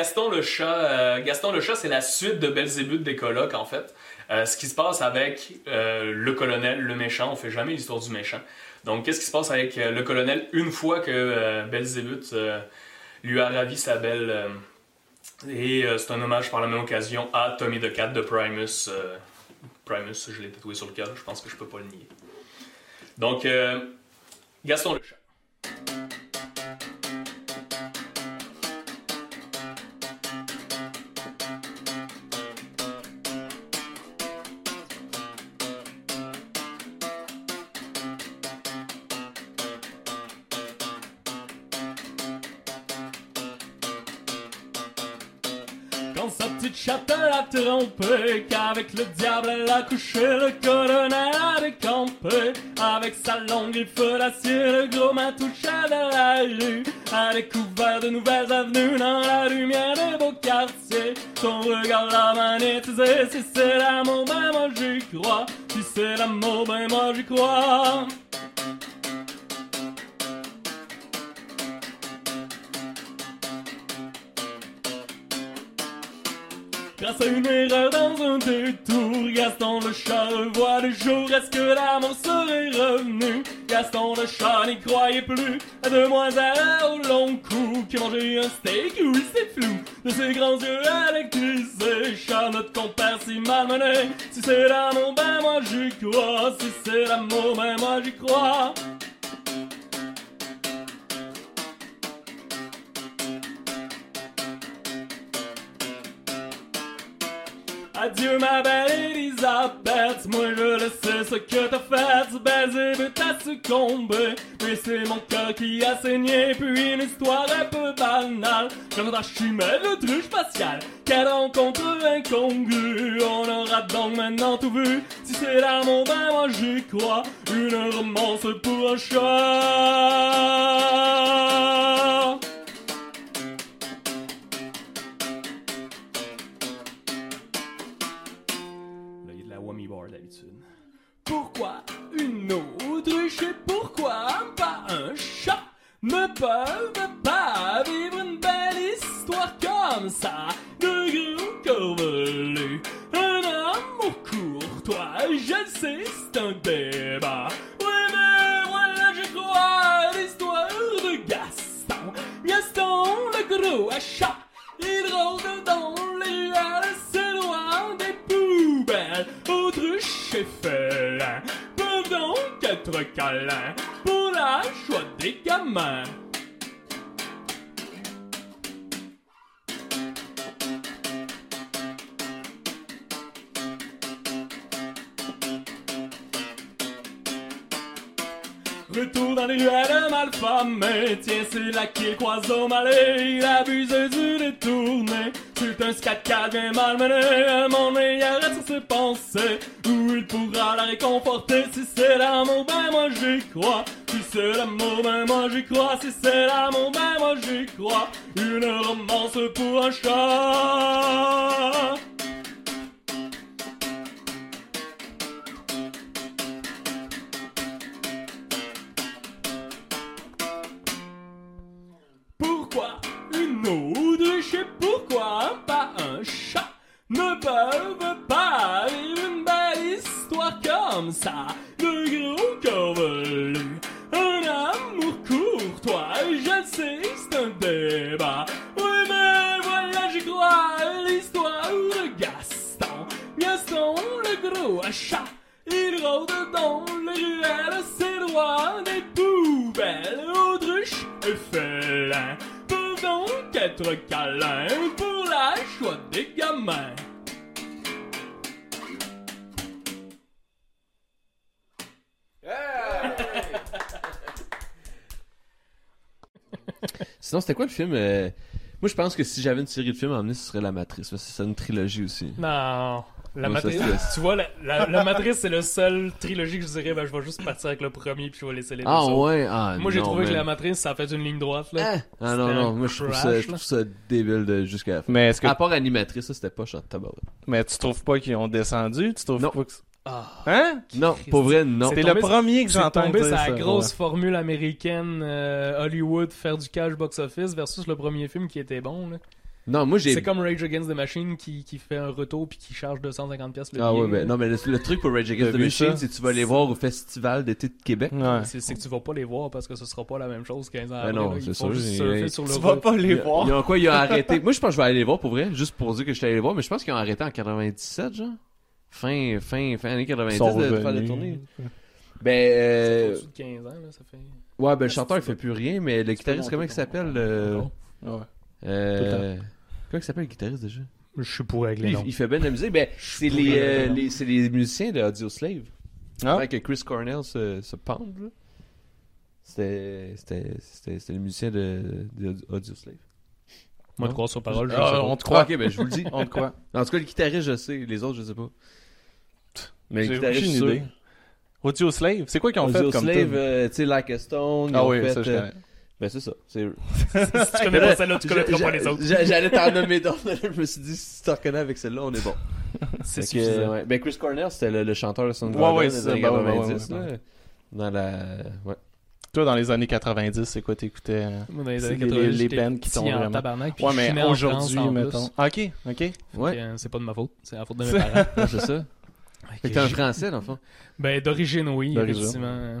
Gaston le chat, euh, Gaston le chat, c'est la suite de Belzébuth des colocs en fait. Euh, ce qui se passe avec euh, le colonel, le méchant, on fait jamais l'histoire du méchant. Donc, qu'est-ce qui se passe avec le colonel une fois que Belzébuth lui a ravi sa belle Et c'est un hommage par la même occasion à Tommy the Cat de Primus. Primus, je l'ai tatoué sur le cœur, je pense que je peux pas le nier. Donc, Gaston le chat. Le diable elle a couché, le colonel a décampé. Avec sa longue griffe d'acier, le gros main touchait dans la rue. A découvert de nouvelles avenues dans la lumière des beaux quartiers. Son regard l'a magnétisé, si c'est l'amour, ben moi j'y crois. Si c'est l'amour, ben moi j'y crois. À une erreur dans un détour, Gaston le chat revoit le jour. Est-ce que l'amour serait revenu? Gaston le chat n'y croyait plus. La demoiselle au long cou qui mangeait un steak, oui c'est flou. De ses grands yeux électrisés, chat notre compère si malmené. Si c'est l'amour, ben moi j'y crois. Si c'est l'amour, ben moi j'y crois. Adieu ma belle Elisabeth, moi je le sais ce que t'as fait, Belzébuth t'as succombé, mais c'est mon cœur qui a saigné, puis une histoire un peu banale, comme la de truc spatial, quelle rencontre incongrue, on aura donc maintenant tout vu, si c'est l'amour ben moi j'y crois, une romance pour un chat. Ne peuvent pas vivre une belle histoire comme ça de gros corvelu Un amour courtois, je sais, c'est un débat. Oui, mais voilà, je crois l'histoire de Gaston. Gaston, le gros chat, il rôde dans les ruelles, c'est loin des poubelles. Autruche et donc être câlins pour la joie des gamins. Retour dans les ruelles malfamées Tiens, c'est là qu'il croise au malais Il abuse du détourné C'est un scat bien malmené Mon nez arrête sur ses pensées. Où il pourra la réconforter Si c'est l'amour, ben moi j'y crois. Si c'est l'amour, ben moi j'y crois. Si c'est l'amour, ben moi j'y crois. Une romance pour un chat comme Euh, Moi, je pense que si j'avais une série de films à emmener, ce serait La Matrice. parce que C'est une trilogie aussi. Non. La matrice, c'est- tu vois, la, la, la matrice, c'est le seul trilogie que je dirais, ben, je vais juste partir avec le premier puis je vais laisser les deux Ah autres. ouais? Ah, Moi, j'ai trouvé que la matrice, ça a fait une ligne droite, là. Ah, ah non, non, moi je trouve, ça, je là. trouve ça débile de jusqu'à la fin. Mais est-ce que À part animatrice, ça c'était pas chant tabac. mais tu trouves pas qu'ils ont descendu? Tu trouves Non. pas que Ah. Hein? Non, pour vrai, non. C'est le premier que j'entends tombé dire sur ça. la grosse ouais. formule américaine euh, Hollywood faire du cash box-office versus le premier film qui était bon. Là. Non, moi j'ai. C'est comme Rage Against the Machine qui, qui fait un retour puis qui charge 250$ pièces le Ah ouais, billet. ben non, mais le, le truc pour Rage Against the Machine, c'est que tu vas les voir au Festival d'été de Québec. Ouais. C'est que tu vas pas les voir parce que ce sera pas la même chose 15 ans Ben après. non, c'est sûr, sur le Tu vas route. pas les voir. ils ont quoi Ils ont arrêté. Moi, je pense que je vais aller les voir pour vrai, juste pour dire que je suis allé les voir, mais je pense qu'ils ont arrêté en 97, genre. Fin, fin, fin année 90 Ils sont de, de faire des tournées. Ben, euh, Au-dessus de 15 ans, là, ça fait. ouais, ben le chanteur il fait plus rien, mais le guitariste, comment il s'appelle euh, Non. Ouais. euh, Comment il s'appelle le guitariste déjà? Je suis pour avec les il, noms. il fait bien de la musique. Ben, c'est les, le euh, les, c'est les musiciens de Audio Slave. Ah. Que Chris Cornell se, se pende, là. C'était, c'était, c'était, c'était les musiciens de, de Audio Slave. Moi, de Non? croire sur parole, je Ah, sais pas. on te croit. ok, ben je vous le dis. On te croit. En tout cas, le guitariste, je sais. Les autres, je sais pas. Mais J'ai sûr. idée. Audio Slave, c'est quoi qu'ils ont Audio fait comme Slave, euh, tu sais, Like a Stone. ils Ah ont oui, fait, ça je euh, connais. Ben, c'est ça. C'est... si tu connais pas celle-là, tu connaîtras J'a- pas les autres. j'a- J'allais t'en nommer d'autres. je me suis dit, si tu t'en reconnais avec celle-là, on est bon. C'est suffisant. ouais. Ben, Chris Cornell, c'était le, le chanteur de Soundgarden Ouais, ouais, c'est ça. années Ben ouais, ben ouais, 90, ouais, ouais. là. Dans la... Ouais. Toi, dans les années 90, c'est quoi t'écoutais? euh? Dans les les- 80, les bands qui en vraiment- tabarnak, puis Ouais, mais aujourd'hui, mettons. plus. Ok, ok. Ouais. euh, C'est pas de ma faute, c'est la faute de mes parents. C'est ça. Que t'es un français, dans le fond. Ben, d'origine, oui, effectivement.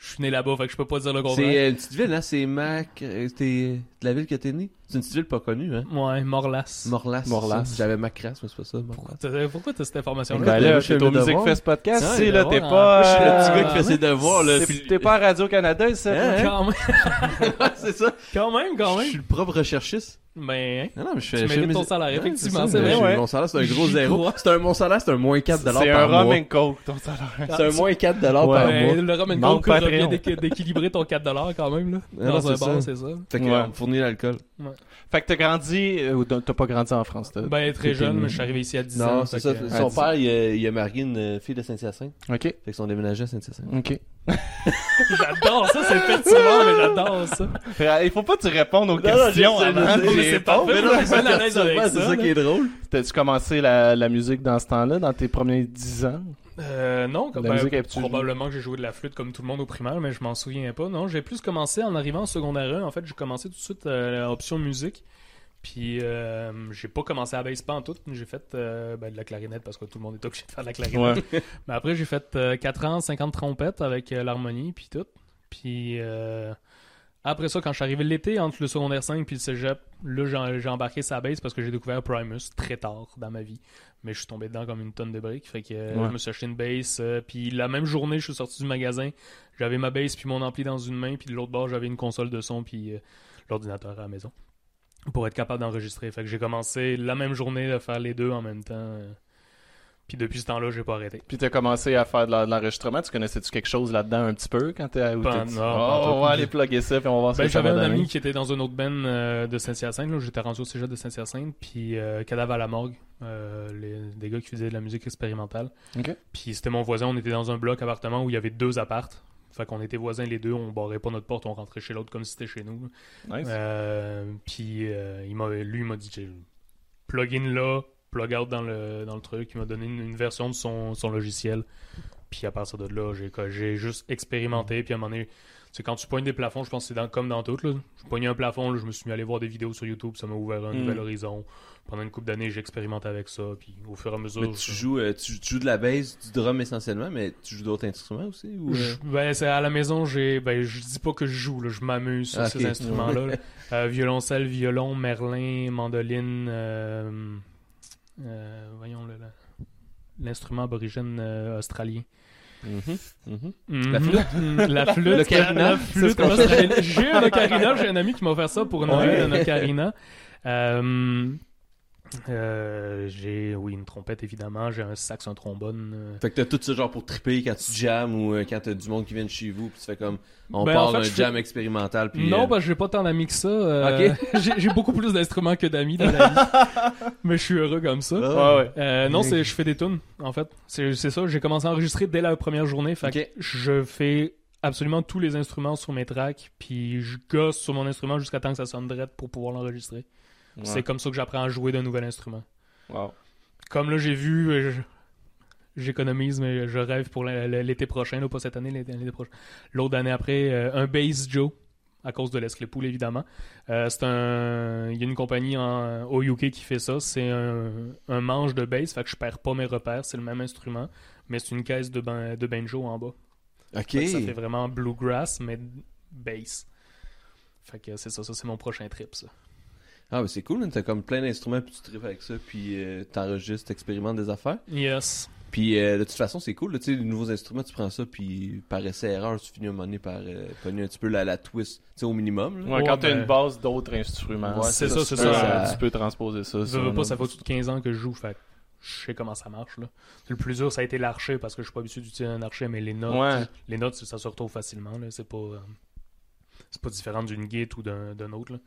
Je suis né là-bas, fait que je peux pas dire le contraire. C'est euh, une petite ville, hein? C'est Mac. euh, T'es de la ville que t'es né? C'est une petite ville pas connue, hein? Ouais, Morlas. Morlas. Morlas. ça. J'avais Macras, mais c'est pas ça, Morlas. Pourquoi t'as cette information-là? Ben là, je suis au Music. Fest Podcast, le là, t'es pas... Je suis le euh, petit gars qui fait ses devoirs, là. T'es pas à Radio-Canada, ça? Hein, hein? Quand même, c'est ça. quand même, quand Je même. suis le propre recherchiste. Ben, hein? Non, non, mais je fais. Tu je fais mérites ton salaire, effectivement, c'est mais vrai, ouais. Mon salaire, c'est un gros zéro. C'est un, mon salaire, c'est un moins 4 C'est par un mois. rum and coke, ton salaire. C'est un moins 4 par mois. Ben, le Roman Manque Coke revient d'équilibrer ton 4$ quand même, là. Non, Dans un c'est bar, ça. c'est ça. Fait que, Ouais. on me fournit l'alcool. Fait que t'as grandi, euh, ou t'as pas grandi en France? t'as- Ben, très jeune, mais je suis arrivé ici à 10 ans. Non, c'est ça. que- Son père, il a, il a marié une euh, fille de Saint-Hyacinthe. Ok, Fait qu'ils sont déménagés à Saint-Hyacinthe. ok. J'adore ça, c'est fait souvent, mais j'adore ça. Il faut pas que tu répondes aux Non, non, questions je sais, avant. je sais, mais c'est pas- parfait, mais non, je suis à l'aise avec C'est ça, qui est drôle. T'as-tu commencé la, la musique dans ce temps-là, dans tes premiers 10 ans? Euh, non, comme ben, probablement que j'ai joué de la flûte comme tout le monde au primaire, mais je m'en souviens pas. Non, j'ai plus commencé en arrivant en secondaire 1. En fait, j'ai commencé tout de suite euh, à option musique. Puis, euh, j'ai pas commencé à bass pas en tout. J'ai fait euh, ben, de la clarinette parce que tout le monde est obligé de faire de la clarinette. Ouais. Mais après, j'ai fait euh, 4 ans, 50 trompettes avec euh, l'harmonie, puis tout. Puis euh, après ça, quand je suis arrivé l'été, entre le secondaire 5 puis le cégep, là, j'ai j'ai embarqué sa base parce que j'ai découvert Primus très tard dans ma vie. Mais je suis tombé dedans comme une tonne de briques. Fait que euh, Ouais. je me suis acheté une base. euh, puis la même journée, je suis sorti du magasin. J'avais ma base puis mon ampli dans une main. Puis de l'autre bord, j'avais une console de son puis euh, l'ordinateur à la maison. Pour être capable d'enregistrer. Fait que j'ai commencé la même journée à faire les deux en même temps. Puis depuis ce temps-là, j'ai pas arrêté. Puis t'as commencé à faire de l'enregistrement. Tu connaissais-tu quelque chose là-dedans un petit peu quand t'es Pas- t'es- non, Oh, on va aller plugger ça puis on va voir ce Ben, j'avais va un ami qui était dans une autre band euh, de Saint-Hyacinthe. J'étais rendu au cégep de Saint-Hyacinthe. Puis euh, Cadavre à la morgue. euh, les- des gars qui faisaient de la musique expérimentale. Puis c'était mon voisin. On était dans un bloc appartement où il y avait deux appartes. Fait qu'on était voisins les deux. On barrait pas notre porte. On rentrait chez l'autre comme si c'était chez nous. Nice. Euh, puis il m'a, lui, il m'a dit plug in là, plug out dans le, dans le truc. Il m'a donné une, une version de son, son logiciel. Puis à partir de là, j'ai, juste expérimenté. Puis à un moment donné, c'est quand tu pognes des plafonds, je pense que c'est dans, comme dans tout. Là. Je pognais un plafond, là, je me suis mis à aller voir des vidéos sur YouTube. Ça m'a ouvert un Mm. nouvel horizon. Pendant une couple d'années, j'ai expérimenté avec ça. Puis au fur et à mesure. Mais tu je- joues, euh, tu, tu joues de la bass, du drum essentiellement, mais tu joues d'autres instruments aussi? Ou, euh? Je- ben, c'est à la maison, j'ai, ben, je dis pas que je joue, là, je m'amuse sur Ah, ces instruments-là. là. Euh, violoncelle, violon, merlin, mandoline, euh, euh, voyons le- la- l'instrument aborigène euh, australien. Mhm, mhm. La flûte? La flûte. La flûte qu'on australienne. J'ai un ocarina, j'ai un ami qui m'a offert ça pour Noël, un ocarina. Euh, euh, j'ai, oui, une trompette évidemment, j'ai un sax, un trombone. euh, Fait que t'as tout ce genre pour triper quand tu jammes ou euh, quand t'as du monde qui vient de chez vous, puis tu fais comme on Ben, part en fait, d'un je fais- jam expérimental. Puis, non, euh, parce que j'ai pas tant d'amis que ça. euh, j'ai, j'ai beaucoup plus d'instruments que d'amis dans la vie. Mais je suis heureux comme ça. ah, Ouais, ouais. Euh, non, c'est, je fais des tunes, en fait. C'est, ça, j'ai commencé à enregistrer dès la première journée. Fait que je fais absolument tous les instruments sur mes tracks, puis je gosse sur mon instrument jusqu'à temps que ça sonne drette pour pouvoir l'enregistrer. Ouais. C'est comme ça que j'apprends à jouer d'un nouvel instrument. Wow. Comme là, j'ai vu, euh, je- j'économise, mais je rêve pour l'été prochain, là, pas cette année, l'été, prochain. L'autre année après, euh, un Bass Joe. à cause de l'Esclepool, évidemment. Euh, c'est un... Il y a une compagnie en... au UK qui fait ça. C'est un... un manche de bass, fait que je perds pas mes repères. C'est le même instrument, mais c'est une caisse de, ban- de banjo en bas. Ok. Fait que ça fait vraiment bluegrass, mais bass. Fait que c'est ça, ça c'est mon prochain trip, ça. Ah, mais c'est cool, hein, t'as comme plein d'instruments, puis tu tripes avec ça, puis euh, t'enregistres, t'expérimentes des affaires. Yes. Puis euh, de toute façon, c'est cool, là, tu sais, les nouveaux instruments, tu prends ça, puis par essai erreur, tu finis à un moment donné par euh, pogner un petit peu la, la twist, tu sais, au minimum. Là. Ouais, Ouais, quand t'as ben- une base d'autres instruments, Ouais, c'est ça, c'est tu peux- ça. Tu peux transposer ça. Je veux pas, ça fait au-dessus de 15 ans que je joue, fait que je sais comment ça marche. Là. Le plus dur, ça a été l'archer parce que je suis pas habitué d'utiliser un archer, mais les notes, Ouais. les notes ça se retrouve facilement. Là. C'est pas, euh, c'est pas différent d'une git ou d'un, d'un autre. Là.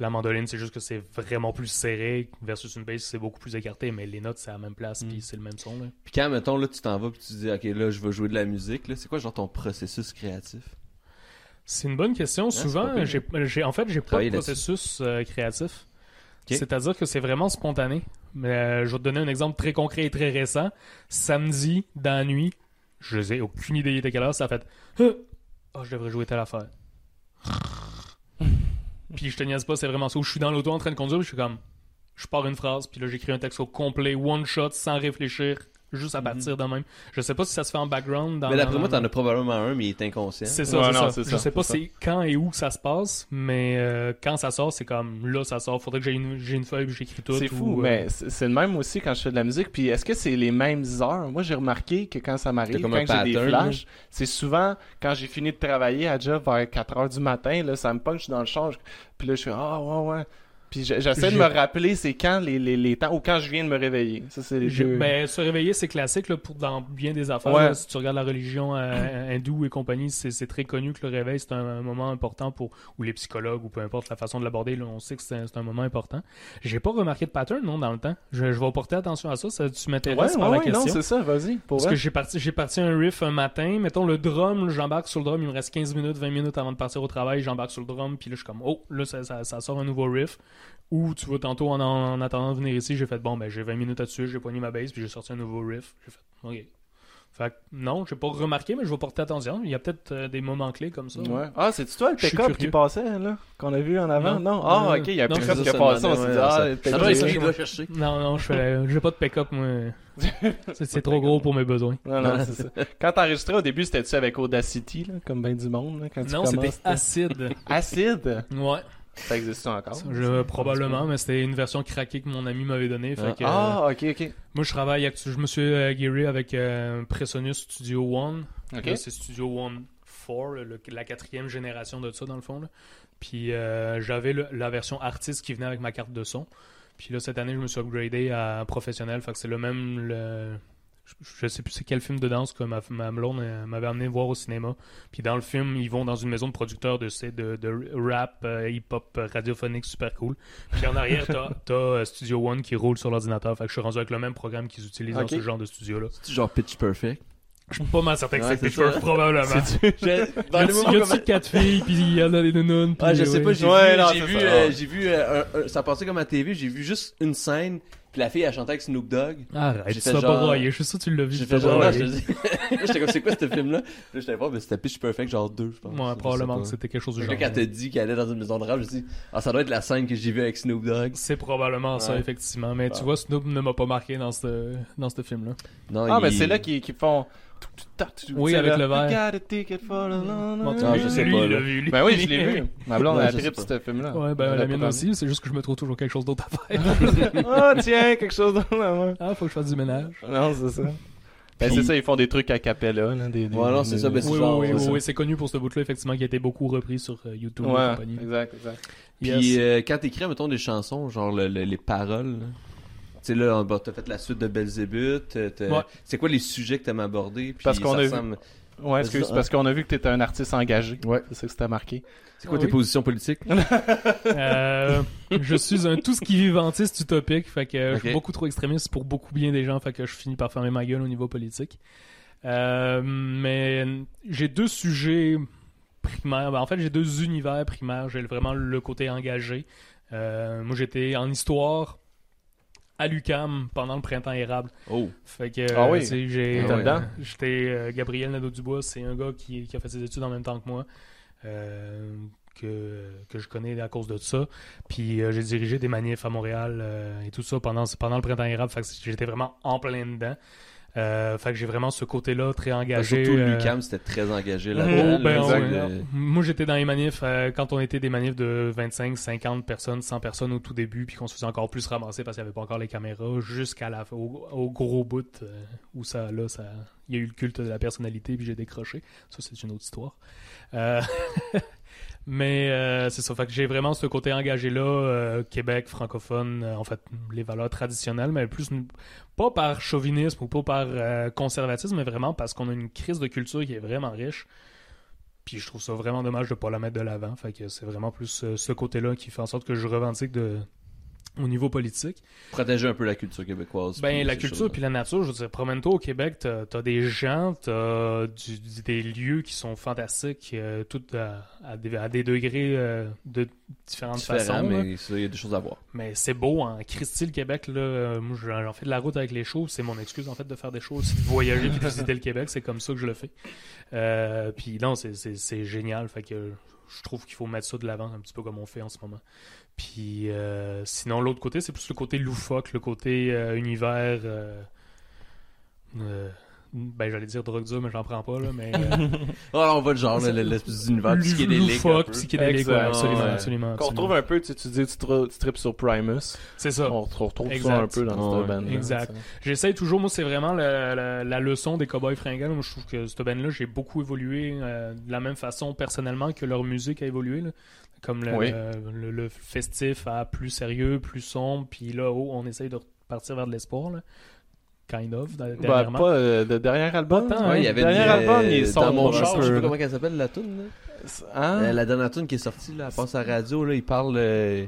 La mandoline, c'est juste que c'est vraiment plus serré versus une bass, c'est beaucoup plus écarté, mais les notes, c'est à la même place, Mm. puis c'est le même son. Là. Puis quand, mettons, là, tu t'en vas, puis tu dis, ok, là, je veux jouer de la musique, là, c'est quoi, genre, ton processus créatif? C'est une bonne question. pas Souvent, j'ai, j'ai- en fait, j'ai pas de processus euh, créatif. C'est-à-dire que c'est vraiment spontané. Mais euh, je vais te donner un exemple très concret et très récent. Samedi, dans la nuit, je n'ai aucune idée il était quelle heure, ça a fait « Oh, je devrais jouer telle affaire. » Puis je te niaise pas, c'est vraiment ça. Où je suis dans l'auto en train de conduire, je suis comme... Je pars une phrase, puis là j'écris un texte au complet, one shot, sans réfléchir, juste à partir de même. Je sais pas si ça se fait en background. Dans, mais d'après moi, t'en as probablement un, mais il est inconscient. c'est ça, Ouais, non, ça. Je sais pas c'est quand et où ça se passe, mais euh, quand ça sort, c'est comme là ça sort. Faudrait que j'ai une, j'ai une feuille j'écris tout. C'est fou, ou, euh, mais c'est le même aussi quand je fais de la musique. Puis est-ce que c'est les mêmes heures? Moi, j'ai remarqué que quand ça m'arrive, quand j'ai des flashs, c'est souvent quand j'ai fini de travailler à job vers 4 heures du matin, là, ça me punch dans le change. Puis là, je suis ah ouais, ouais. Puis je- j'essaie de me rappeler c'est quand les, les, les temps ou quand je viens de me réveiller. Ça, c'est les j'ai- deux. ben, se réveiller, c'est classique là, pour dans bien des affaires. Ouais. là. si tu regardes la religion euh, hindoue et compagnie, c'est c'est très connu que le réveil, c'est un, un moment important pour. Ou les psychologues, ou peu importe la façon de l'aborder, on sait que c'est un, c'est un moment important. J'ai pas remarqué de pattern, non, dans le temps. Je, je vais porter attention à ça. ça tu m'intéresses ouais, par la ouais, non, question. c'est ça, vas-y. Parce vrai. que j'ai parti, j'ai parti un riff un matin, mettons le drum, j'embarque sur le drum, il me reste 15 minutes, 20 minutes avant de partir au travail, j'embarque sur le drum, puis là je suis comme, oh, là ça, ça- ça sort un nouveau riff. Ou tu vois, tantôt en, en attendant de venir ici, j'ai fait, bon, ben j'ai 20 minutes là-dessus, j'ai poigné ma bass, puis j'ai sorti un nouveau riff. J'ai fait, ok. Fait que non, j'ai pas remarqué, mais je vais porter attention. Il y a peut-être euh, des moments clés comme ça. Ouais. Ah, c'est-tu toi le pick-up qui passait, là, qu'on a vu en avant? Non. Non. Ah, ok, il y a un pick-up qui a passé, on s'est dit, ah, le chercher. Non, non, je fais, j'ai pas de pick-up, moi. C'est trop gros pour mes besoins. Non, non, c'est ça. Quand t'enregistrais au début, c'était-tu avec Audacity, là, comme ben du monde, là, quand tu Non, c'était acide. Acide? Ouais. Ça existe encore? Je, probablement, mais c'était une version craquée que mon ami m'avait donnée. Que, Ah, ok, ok. Moi, je travaille, je me suis euh, guéri avec euh, Presonus Studio One. C'est Studio One 4, le- la quatrième génération de ça, dans le fond. là. Puis euh, j'avais la version artiste qui venait avec ma carte de son. Puis là, cette année, je me suis upgradé à professionnel. Fait que c'est le même. Le... Je, sais plus c'est quel film de danse que ma, ma blonde euh, m'avait amené voir au cinéma. Puis dans le film, ils vont dans une maison de producteurs de, c'est de, de rap, euh, hip-hop, euh, radiophonique, super cool. Puis en arrière, t'as, t'as, Studio One qui roule sur l'ordinateur. Fait que je suis rendu avec le même programme qu'ils utilisent dans ce genre de studio-là. C'est genre pitch perfect. Je suis pas mal certain que Ouais, c'est ça. probablement. Je- Y a- Dans y a-tu quatre filles, puis il y en a des nounounes, puis Ah, je sais ouais. pas, j'ai Ouais, vu, non, j'ai vu, ça. euh, j'ai vu, euh, un- un- ça passait comme à TV, j'ai vu juste une scène, puis la fille a chanté avec Snoop Dogg. Arrête, tu vas pas broyer. Je suis sûr que tu l'as vu. J'ai fait genre, te dis- j'étais comme, c'est quoi ce film-là? Là, j'étais pas, mais c'était Pitch Perfect, genre 2, je pense. Ouais, probablement que c'était quelque chose du genre. Quand t'as dit qu'elle allait dans une maison de rap, je dit, ah, ça doit être la scène que j'ai vue avec Snoop Dogg. C'est probablement ça, effectivement. Mais tu Bon. vois, Snoop ne m'a pas marqué dans ce, dans ce film-là. Non, Ah, mais c'est là qu'ils font. Oui, avec le verre. You got a ticket for the long- Bon, tu Ah, je sais pas, vu. Ben oui, je l'ai vu. Ma blonde a trip ce film-là. Ouais, ben Elle la a mienne aussi. C'est juste que je me trouve toujours quelque chose d'autre à faire. Ah, tiens, quelque chose dans la main. ah, faut que je fasse du ménage. Non, c'est ça. Ben, c'est ça, ils font des trucs à capella, là. Des, des- Ouais, non, c'est ça, ben, c'est Oui, genre, oui, c'est oui, ça. oui, c'est connu pour ce bout-là, effectivement, qui a été beaucoup repris sur euh, YouTube et Ouais, compagnie. exact, exact. Puis Yes. euh, quand t'écris, mettons, des chansons, genre le- le- les paroles, là. Tu sais, là, bah, t'as fait la suite de Belzébuth. Ouais. C'est quoi les sujets que t'aimes aborder? Puis Parce qu'on a vu- Ouais, excuse, parce qu'on a vu que t'étais un artiste engagé. Ouais. C'est ça que c'était marqué. C'est quoi Ah tes oui. positions politiques? Euh, je suis un tout ce qui vivantiste utopique, fait que je suis beaucoup trop extrémiste pour beaucoup bien des gens, fait que je finis par fermer ma gueule au niveau politique. Euh, mais j'ai deux sujets primaires. Ben, en fait, j'ai deux univers primaires. J'ai vraiment le côté engagé. Euh, moi, j'étais en histoire à l'UCAM pendant le printemps érable. Oh. Fait que Ah oui? euh, j'ai Ah dedans? j'étais euh, Gabriel Nadeau-Dubois, c'est un gars qui, qui a fait ses études en même temps que moi. Euh, que, que je connais à cause de ça. Puis euh, j'ai dirigé des manifs à Montréal euh, et tout ça pendant, pendant le printemps érable. Fait que j'étais vraiment en plein dedans. Euh, fait que j'ai vraiment ce côté-là très engagé. Surtout euh, Lucam, c'était très engagé Oh, ben, là, exact, euh, Moi, j'étais dans les manifs euh, quand on était des manifs de 25, 50 personnes, 100 personnes au tout début, puis qu'on se faisait encore plus ramasser parce qu'il n'y avait pas encore les caméras, jusqu'à la au, au gros bout euh, où ça, là, ça, il y a eu le culte de la personnalité, puis j'ai décroché. Ça, c'est une autre histoire. Mais euh, c'est ça, fait que j'ai vraiment ce côté engagé-là, euh, Québec, francophone, euh, en fait, les valeurs traditionnelles, mais plus pas par chauvinisme ou pas par conservatisme, mais vraiment parce qu'on a une crise de culture qui est vraiment riche. Puis je trouve ça vraiment dommage de pas la mettre de l'avant. Fait que c'est vraiment plus ce côté-là qui fait en sorte que je revendique de au niveau politique. Protéger un peu la culture québécoise. Ben, la culture puis la nature, je veux dire, promène-toi au Québec, t'as as des gens, t'as des lieux qui sont fantastiques, euh, tout à, à des, à des degrés euh, de différentes Différent, façons. mais il y a des choses à voir. Mais c'est beau en Christie, le Québec. Là, Euh, moi, j'en fais de la route avec les shows. C'est mon excuse, en fait, de faire des aussi, de voyager puis de visiter le Québec. C'est comme ça que je le fais. Euh, puis non, c'est génial. Fait que je trouve qu'il faut mettre ça de l'avant, un petit peu comme on fait en ce moment. Puis euh, sinon, l'autre côté, c'est plus le côté loufoque, le côté euh, univers. euh, ben, j'allais dire drogue dure, mais j'en prends pas, là. Mais. euh, Ah, on va le genre, là, l'espèce d'univers psychédélique. peu. psychédélique, ouais, absolument, ouais. absolument. Qu'on retrouve un peu, tu, sais, tu dis, tu, tripes sur Primus. C'est ça. On retrouve, ça un peu dans cette band exact. J'essaye toujours, moi, c'est vraiment la, la- la leçon des Cowboys fringants. Moi, je trouve que cette band-là, j'ai beaucoup évolué euh, de la même façon personnellement que leur musique a évolué. là. Comme le, Oui. le, le- le festif à plus sérieux, plus sombre, puis là, oh, on essaye de partir vers de l'espoir. Kind of, Bah, dernièrement. pas euh, le dernier album. Pas tant, Ouais, il y avait dernier une, album, euh, il est dans sombre mon char, je sais pas comment elle s'appelle la tune là. Hein? Euh, la dernière tune qui est sortie là, elle passe à la radio là, il parle euh,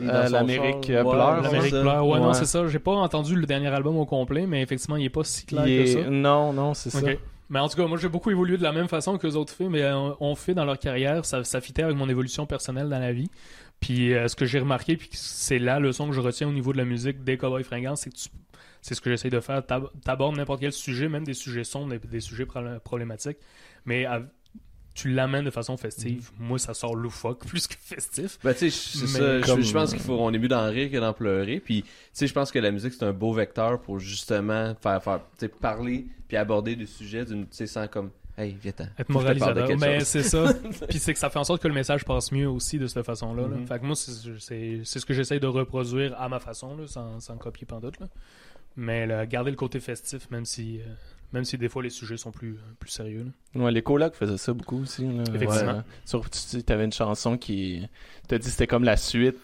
dans Euh, l'Amérique, euh, pleure, L'Amérique ça. pleure. Ouais, non, c'est ça. J'ai pas entendu le dernier album au complet, mais effectivement, il est pas si clair Il que est- ça. Non, non, c'est ça. Ok. Mais en tout cas, moi j'ai beaucoup évolué de la même façon que les autres filles, mais euh, ont fait dans leur carrière, ça, ça fitait avec mon évolution personnelle dans la vie. Puis euh, ce que j'ai remarqué, puis c'est la leçon que je retiens au niveau de la musique des Cowboys fringants, c'est que tu- c'est ce que j'essaie de faire. T'ab- T'abordes n'importe quel sujet, même des sujets sombres, des, des sujets problématiques, mais à- tu l'amènes de façon festive. Moi, ça sort loufoque plus que festif. Ben, tu sais, c'est Mais ça. je- comme- Je, pense qu'il faut, on est mieux d'en rire que d'en pleurer. Puis, tu sais, je pense que la musique, c'est un beau vecteur pour justement faire, parler puis aborder des sujets d'une, tu sais, sans comme, hey, viens-t'en. Être moralisateur. Mais chose. c'est ça. Puis c'est que ça fait en sorte que le message passe mieux aussi de cette façon-là. Mhm. Fait que moi, c'est ce que j'essaye de reproduire à ma façon, là, sans, sans copier pantoute. Là. Mais là, garder le côté festif, même si, euh, même si des fois les sujets sont plus, euh, plus sérieux. là. Ouais, les colocs faisaient ça beaucoup aussi. Là. Effectivement. Ouais. Tu avais une chanson qui. T'as dit que c'était comme la suite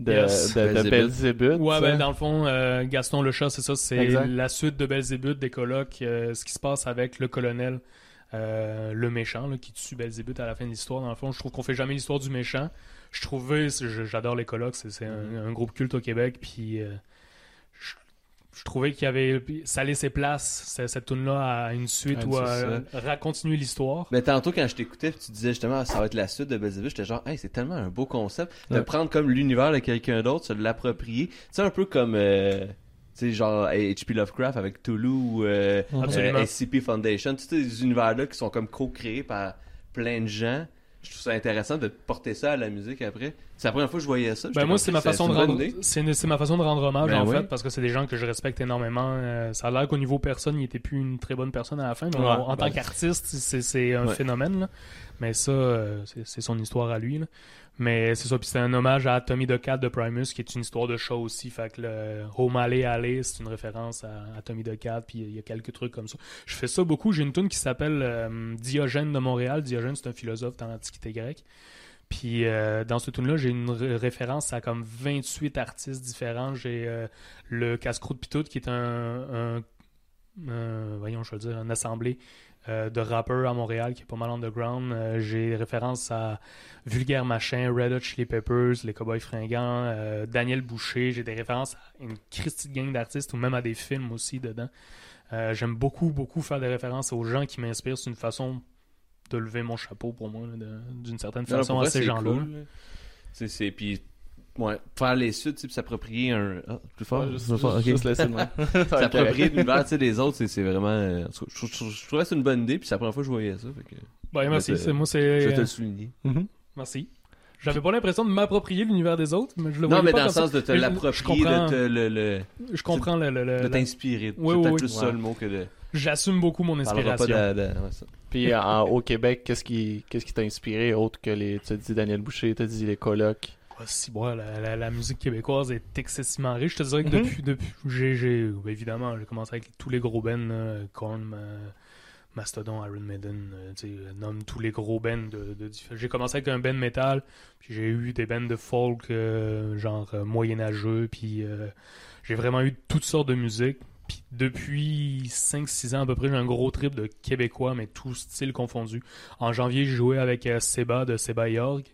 de, Yes. de, de Belzébuth. Belzébuth. Ouais, ben, dans le fond, euh, Gaston Le Chat, c'est ça, c'est la suite de Belzébuth des colocs, euh, ce qui se passe avec le colonel, euh, le méchant, là, qui tue Belzébuth à la fin de l'histoire. Dans le fond, je trouve qu'on fait jamais l'histoire du méchant. Je trouvais, j'adore les colocs, c'est un, un groupe culte au Québec, puis euh, je trouvais qu'il y avait, ça laissait place, cette, cette tune-là, à une suite Ah, ou à continuer l'histoire. Mais tantôt, quand je t'écoutais, tu disais justement, ah, ça va être la suite de Belzébuth, j'étais genre, hey, c'est tellement un beau concept de Ouais. prendre comme l'univers de quelqu'un d'autre, se l'approprier. C'est un peu comme, euh, tu sais, genre H.P. Lovecraft avec Toulouse ou euh, Absolument. euh, SCP Foundation. Tous ces univers-là qui sont comme co-créés par plein de gens. Je trouve ça intéressant de porter ça à la musique après. C'est la première fois que je voyais ça. Ben moi, c'est ma façon de rendre, c'est ma façon de rendre hommage Ben en oui. fait, parce que c'est des gens que je respecte énormément. Euh, ça a l'air qu'au niveau personne, il était plus une très bonne personne à la fin, mais Ouais, en, en ben, tant qu'artiste, c'est un Ouais. phénomène. là. Mais ça, euh, c'est c'est son histoire à lui. là. Mais c'est ça, puis c'est un hommage à Tommy Cat de Primus, qui est une histoire de chat aussi. Fait que le Home Alley Alley, c'est une référence à, à Tommy Cat, puis il y a quelques trucs comme ça. Je fais ça beaucoup. J'ai une tune qui s'appelle euh, Diogène de Montréal. Diogène, c'est un philosophe dans l'Antiquité grecque. Puis euh, dans ce tune-là, j'ai une ré- référence à comme 28 artistes différents. J'ai euh, le Casse-Croûte Pitoute qui est un, un- un- voyons, je vais le dire, une assemblée euh, de rappeurs à Montréal qui est pas mal underground. Euh, j'ai référence à Vulgaire Machin, Red Hot Chili Peppers, Les Cowboys Fringants, euh, Daniel Boucher. J'ai des références à une Christie gang d'artistes ou même à des films aussi dedans. Euh, J'aime beaucoup, beaucoup faire des références aux gens qui m'inspirent. C'est une façon de lever mon chapeau pour moi, là, de- d'une certaine Non, façon à ces gens-là. cool. C'est, c'est, puis, ouais, faire les suites, tu sais, puis s'approprier un. Ah, plus fort, Ouais, juste, plus fort, juste- S'approprier l'univers, tu sais, des autres, c'est, c'est vraiment. euh, Je, je- je trouvais que c'est une bonne idée, puis c'est la première fois que je voyais ça. Fait que Ben, merci, Je vais te- c'est moi je vais te c'est le souligner. Mhm. Merci. J'avais pas l'impression de m'approprier l'univers des autres, mais je le Non, voyais mais pas dans le ça. sens de te je- je l'approprier, comprends. de te le, le- Je comprends le, le- le- de t'inspirer. Oui, c'est oui, peut-être oui. plus ça Ouais. le mot que de. J'assume beaucoup mon pas inspiration. de, de- ouais, ça. Puis en- au Québec, qu'est-ce qui qu'est-ce qui t'a inspiré autre que les tu as dit Daniel Boucher, tu as dit les colocs. Ah, si, bon, la, la- la musique québécoise est excessivement riche. Je te dirais que Mhm. depuis, depuis j'ai, j'ai- évidemment, j'ai commencé avec tous les gros bands, Korn, Ma- Mastodon, Iron Maiden, euh, tu sais, euh, nomme tous les gros bands de, de J'ai commencé avec un band metal, puis j'ai eu des bands de folk, euh, genre euh, moyenâgeux, puis euh, j'ai vraiment eu toutes sortes de musique. Puis depuis 5-6 ans à peu près, j'ai un gros trip de québécois, mais tout style confondu. En janvier, j'ai joué avec euh, Seba de Seba Org.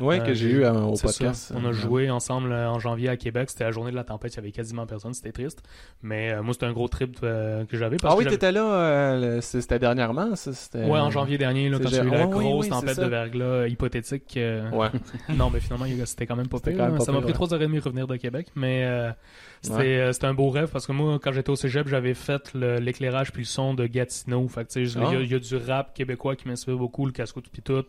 Ouais, Euh, que j'ai j'ai- eu euh, au podcast. On a joué ensemble euh, en janvier à Québec. C'était la journée de la tempête. Il y avait quasiment personne. C'était triste. Mais moi, c'était un gros trip que j'avais. Ah oui, t'étais là, c'était dernièrement, ça? Ouais, en janvier dernier, là, quand il y a eu la oui, grosse tempête de verglas hypothétique. Ouais. non, mais finalement, c'était quand même pas pire. Ça m'a pris trois heures et demie de revenir de Québec. Mais c'était Ouais. euh, un beau rêve parce que moi, quand j'étais au cégep, j'avais fait l'éclairage puis le son de Gatineau. Fait il y a- Ah. y, a du rap québécois qui m'inspire beaucoup, le casse-coute puis tout.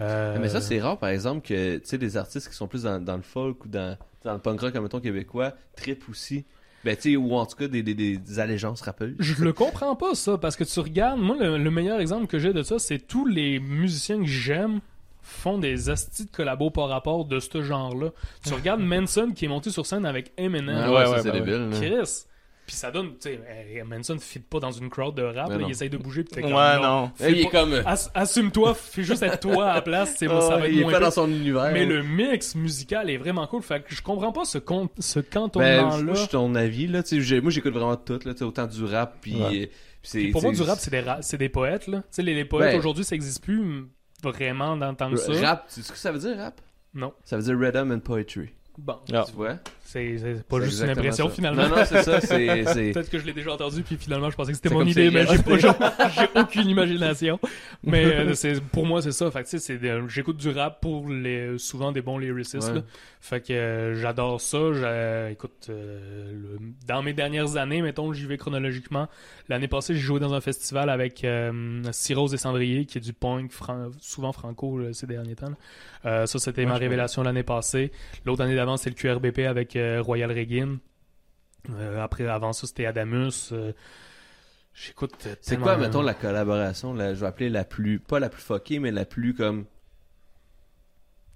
Euh, Mais ça, c'est rare, par exemple, que tu sais, des artistes qui sont plus dans, dans le folk ou dans, dans le punk rock, comme mettons québécois, trip aussi. Ben, tu ou en tout cas des, des, des allégeances rappeuses. Je le comprends pas ça parce que tu regardes, moi le, le meilleur exemple que j'ai de ça, c'est tous les musiciens que j'aime font des astis de collabos par rapport de ce genre-là. Tu regardes Manson qui est monté sur scène avec Eminem, Ah ouais, ouais, ça, ouais, c'est ben débile. Chris, puis ça donne, tu sais, Manson ne fit pas dans une crowd de rap, là, non. il essaye de bouger puis t'es Ouais, comme non. fais il est comme. euh, Ass- Assume-toi, fais juste être toi à la place, c'est ah, ça va être il est pas dans son univers. Mais le mix musical est vraiment cool, fait que je comprends pas ce, con- ce Ben, cantonnement-là. moi, je suis ton avis, là. Tu sais, j'ai- moi, j'écoute vraiment tout, là. Tu sais, autant du rap, puis. Ouais. euh, pour moi, du rap, c'est des, ra- c'est des poètes, là. Tu sais, les, les poètes, Ben- aujourd'hui, ça existe plus vraiment que ça. Rap, tu sais ce que ça veut dire, rap? Non. Ça veut dire rhythm and poetry. Bon, Ah. Tu vois? C'est pas juste une impression, ça. finalement. Non, non, c'est ça. Peut-être que je l'ai déjà entendu, puis finalement, je pensais que c'était mon idée, mais j'ai aucune imagination. Mais euh, pour moi, c'est ça. Fait que, j'écoute du rap pour les, souvent des bons lyricistes. Ouais. Fait que euh, j'adore ça. Écoute, euh, le- dans mes dernières années, mettons, j'y vais chronologiquement. L'année passée, j'ai joué dans un festival avec euh, Cyrose et Cendrier, qui est du punk, fran- souvent franco là, ces derniers temps. ça, c'était ma révélation l'année passée. L'autre année d'avant, c'est le QRBP avec euh, Royal Regin. Euh, après, avant ça, c'était Adamus. Euh, J'écoute. C'est quoi, mettons, la collaboration, la, je vais appeler la plus, pas la plus fuckée, mais la plus comme,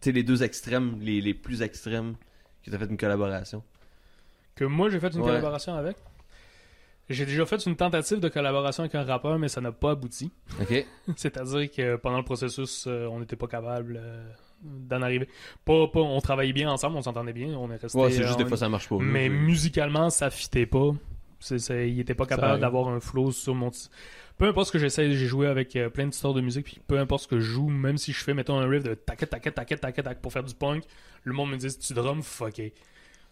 tu sais, les deux extrêmes, les, les plus extrêmes, que t'as fait une collaboration? Que moi, j'ai fait une Ouais. collaboration avec. J'ai déjà fait une tentative de collaboration avec un rappeur, mais ça n'a pas abouti. Ok. C'est-à-dire que pendant le processus, euh, on n'était pas capable d'en arriver. Pas, pas, on travaillait bien ensemble, on s'entendait bien, on est resté. Ouais, c'est juste des fois ça marche pas. Mais musicalement, ça fitait pas. C'est, c'est- il était pas capable d'avoir un flow sur mon. Peu importe ce que j'essaie, j'ai joué avec euh, plein de styles de musique, puis peu importe ce que je joue, même si je fais, mettons, un riff de tac tac tac tac tac pour faire du punk, le monde me dit tu drums, fucké.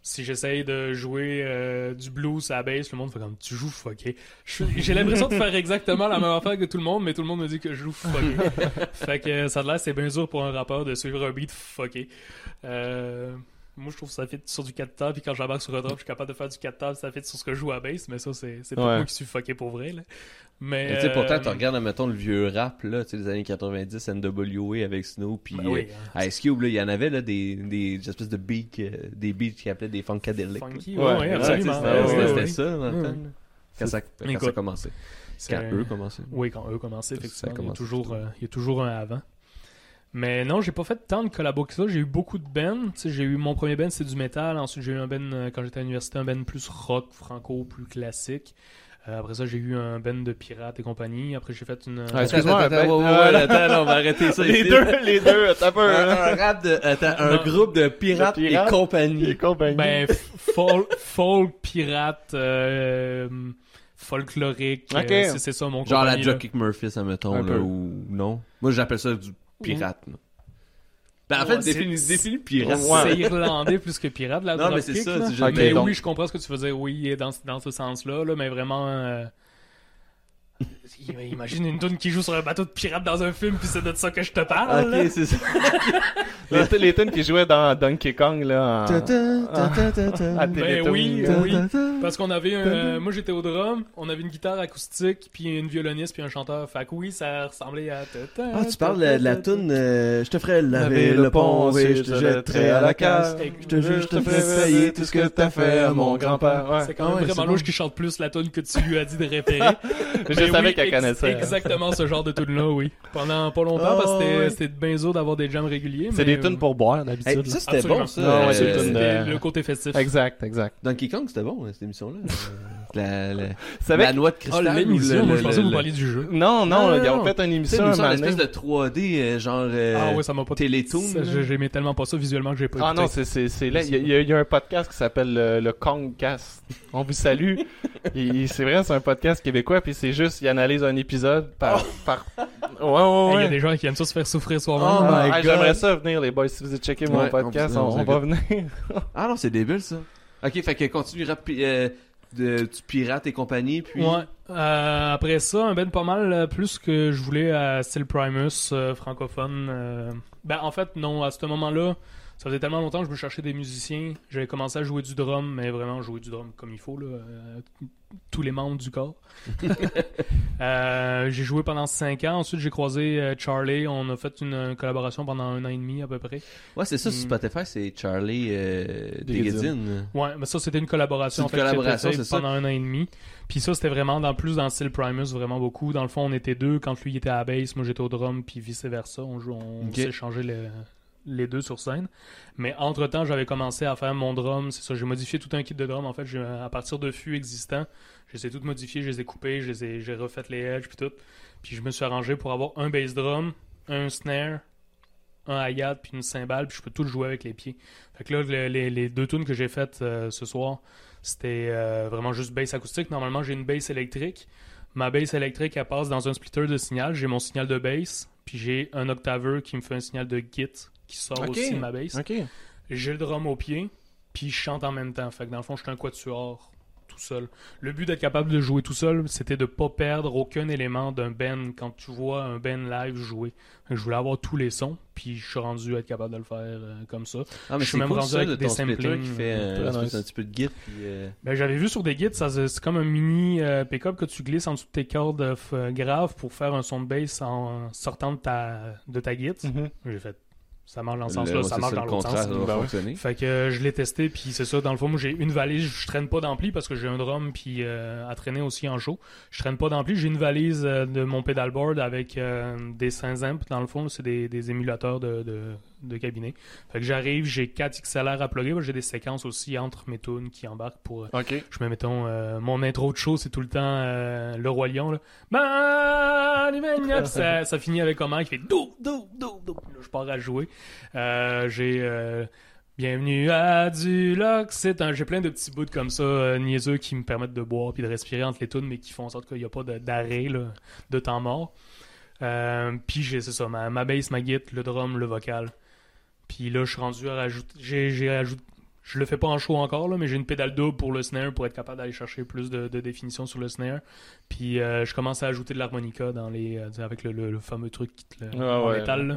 Si j'essaye de jouer euh, du blues à la bass, le monde fait comme tu joues fucké. J'ai l'impression de faire exactement la même affaire que tout le monde, mais tout le monde me dit que je joue fucké. fait que ça a l'air c'est bien dur pour un rappeur de suivre un beat fucké. Euh, moi, je trouve que ça fit sur du 4 temps, puis quand j'embarque sur un drop, je suis capable de faire du 4 temps, ça fit sur ce que je joue à bass, mais ça, c'est c'est pas Ouais. moi qui suis fucké pour vrai. Là. Mais, Mais tu sais, pourtant, euh, tu regardes, mettons, le vieux rap, là, tu sais, des années 90, NWA avec Snow, puis ben oui, euh, Ice Cube, là, il y en avait, là, des, des espèces de beats, euh, des beats qui appelaient des funkadelics. funky, Ouais, ouais, absolument. C'était ouais, c'était- ouais, c'était ouais. ça, dans le temps. Quand ça, quand Écoute, ça a commencé. C'est- Quand eux commençaient. Oui, quand eux commençaient, Ça, ça effectivement. Il y, a commence toujours, plutôt. euh, il y a toujours un avant. Mais non, j'ai pas fait tant de collabos que ça. J'ai eu beaucoup de bands. Tu sais, J'ai eu mon premier band, c'est du métal. Ensuite, j'ai eu un band euh, quand j'étais à l'université, un band plus rock, franco, plus classique. Euh, après ça, j'ai eu un band de pirates et compagnie. Après, j'ai fait une. Ah, excuse-moi, Attends, attends, ben- ouais, ouais, attends, on va arrêter ça Les ici. deux, les deux, t'as peur, Un, un rap de, attends, un Non. groupe de pirates, De pirates et compagnie. Les compagnies. Ben, folk, folk, pirate, euh, folklorique. Ok. euh, c'est- ça mon Genre la compagnie. Jockey Murphy, ça là, peu. ou non? Moi, j'appelle ça du pirate, là. Ben, en fait, définis, définis pirate. C'est irlandais plus que pirate, la Non, mais c'est ça, là. mais donc- oui, je comprends ce que tu veux dire. Oui, dans, dans ce sens-là, là, mais vraiment. euh, Imagine une tune qui joue sur un bateau de pirate dans un film, puis c'est de ça que je te parle. Ok, c'est ça. Les, t- les tunes qui jouaient dans Donkey Kong, là, en- à Ben oui, oui. Parce qu'on avait un, euh, moi j'étais au drum, on avait une guitare acoustique, puis une violoniste, puis un chanteur. Fait que oui, ça ressemblait à. Ah, tu parles de, la toune euh, Je te ferai laver le pont et je te jetterai à la case. Je te jure, je te ferai payer tout ce que t'as fait à mon grand-père. C'est quand même vraiment louche qui chante plus la tune que tu lui as dit de repérer. Je Ben savais qu'elle connaissait. Exactement ce genre de tune là oui. Pendant pas longtemps, parce que c'était c'était bien d'avoir des jams réguliers. C'est des tunes euh, pour boire, Hey, d'habitude. ça, c'était bon, ça. Non, ouais, Euh, de- le côté festif. Exact, exact. Donkey Kong, c'était bon, cette émission-là. La, la, noix de Ah, cristal. ou l'émission, le- moi je pensais que vous parliez du jeu. Non, non, ils ont fait une émission un l'émission, moment l'espèce donné. de 3D, euh, genre euh, ah ouais, ça m'a pas Télétoon. J'aimais tellement pas ça visuellement que j'ai pas Ah non, c'est c'est c'est là. Il y, a- un podcast qui s'appelle le, le Kongcast. On vous salue. Et c'est vrai, c'est un podcast québécois, puis c'est juste, il analyse un épisode par. par... Ouais, ouais, Hey, Il y a des gens qui aiment ça se faire souffrir Oh soi-même. Ah, God. J'aimerais ça venir, les boys. Si vous avez checké mon podcast, on- on, on on va venir. Ah non, c'est débile, ça. Ok, fait que continue rap, euh, de, tu pirates et compagnie, puis... Euh, après ça, un ben pas mal euh, plus que je voulais à style Primus euh, francophone. Ben en fait non, à ce moment-là, ça faisait tellement longtemps que je me cherchais des musiciens. J'avais commencé à jouer du drum, mais vraiment jouer du drum comme il faut là, euh, tous les membres du corps. Euh, j'ai joué pendant 5 ans. Ensuite, j'ai croisé euh, Charlie. On a fait une, collaboration pendant un an et demi à peu près. Ouais, c'est ça, sur Mm. Spotify, c'est Charlie euh, Degadin. Degadin. Ouais, mais ça c'était une collaboration C'est une en fait, collaboration, c'est ça? pendant un an et demi. Puis ça c'était vraiment dans plus dans le style Primus vraiment beaucoup. Dans le fond on était deux quand lui il était à la bass, moi j'étais au drum puis vice versa. On joue, on s'échangeait les, les deux sur scène. Mais entre temps j'avais commencé à faire mon drum, c'est ça. J'ai modifié tout un kit de drum en fait. À partir de fûts existants, je les ai toutes modifiés, je les ai j'ai refait les edges puis tout. Puis je me suis arrangé pour avoir un bass drum, un snare, un hi-hat puis une cymbale, puis je peux tout jouer avec les pieds. Fait que là, le- les, les deux tunes que j'ai faites euh, ce soir, c'était euh, vraiment juste bass acoustique. Normalement, j'ai une bass électrique. Ma bass électrique, elle passe dans un splitter de signal. J'ai mon signal de bass, puis j'ai un octaveur qui me fait un signal de git qui sort aussi de ma bass. Ok. J'ai le drum au pied, puis je chante en même temps. Fait que dans le fond, je suis un quatuor tout seul. Le but d'être capable de jouer tout seul, c'était de pas perdre aucun élément d'un band quand tu vois un band live jouer. Je voulais avoir tous les sons, puis je suis rendu à être capable de le faire euh, comme ça. Ah, mais Je suis même cool rendu ça, avec de des samplings, qui fait euh, un, petit peu de puis... euh, Ben, j'avais vu sur des guides, c'est comme un mini pick-up que tu glisses en dessous de tes cordes graves pour faire un son de bass en sortant de ta, de ta guide. Mhm. J'ai fait, ça marche dans ce le- sens-là, ça marche ça, dans le l'autre sens. ça va Ben ouais. Fait que euh, je l'ai testé, puis c'est ça. Dans le fond, moi j'ai une valise, je traîne pas d'ampli parce que j'ai un drum, puis euh, à traîner aussi en show. Je traîne pas d'ampli, j'ai une valise euh, de mon pedalboard avec euh, des 5 amps. Dans le fond, c'est des, des émulateurs de, de, de cabinet. Fait que j'arrive, j'ai 4 XLR à plugger, j'ai des séquences aussi entre mes tunes qui embarquent pour. euh, Ok. je mets, mettons, euh, mon intro de show, c'est tout le temps euh, Le Roi Lion. Là. Puis ça, ça finit avec comment qui fait dou, dou, dou, dou. Là, je pars à jouer. Euh, j'ai Bienvenue à du Lox. C'est un, j'ai plein de petits bouts comme ça, niaiseux, qui me permettent de boire puis de respirer entre les tunes, mais qui font en sorte qu'il n'y a pas d'arrêt, de temps mort. Euh, puis j'ai, c'est ça, ma, ma bass, ma guitare, le drum, le vocal. Puis là, je suis rendu à rajouter. J'ai, j'ai rajouté. Je le fais pas en show encore, là, mais j'ai une pédale double pour le snare pour être capable d'aller chercher plus de, de définition sur le snare. Puis euh, je commence à ajouter de l'harmonica dans les, euh, avec le, le- le fameux truc qui te le, Ah en ouais. métal. là.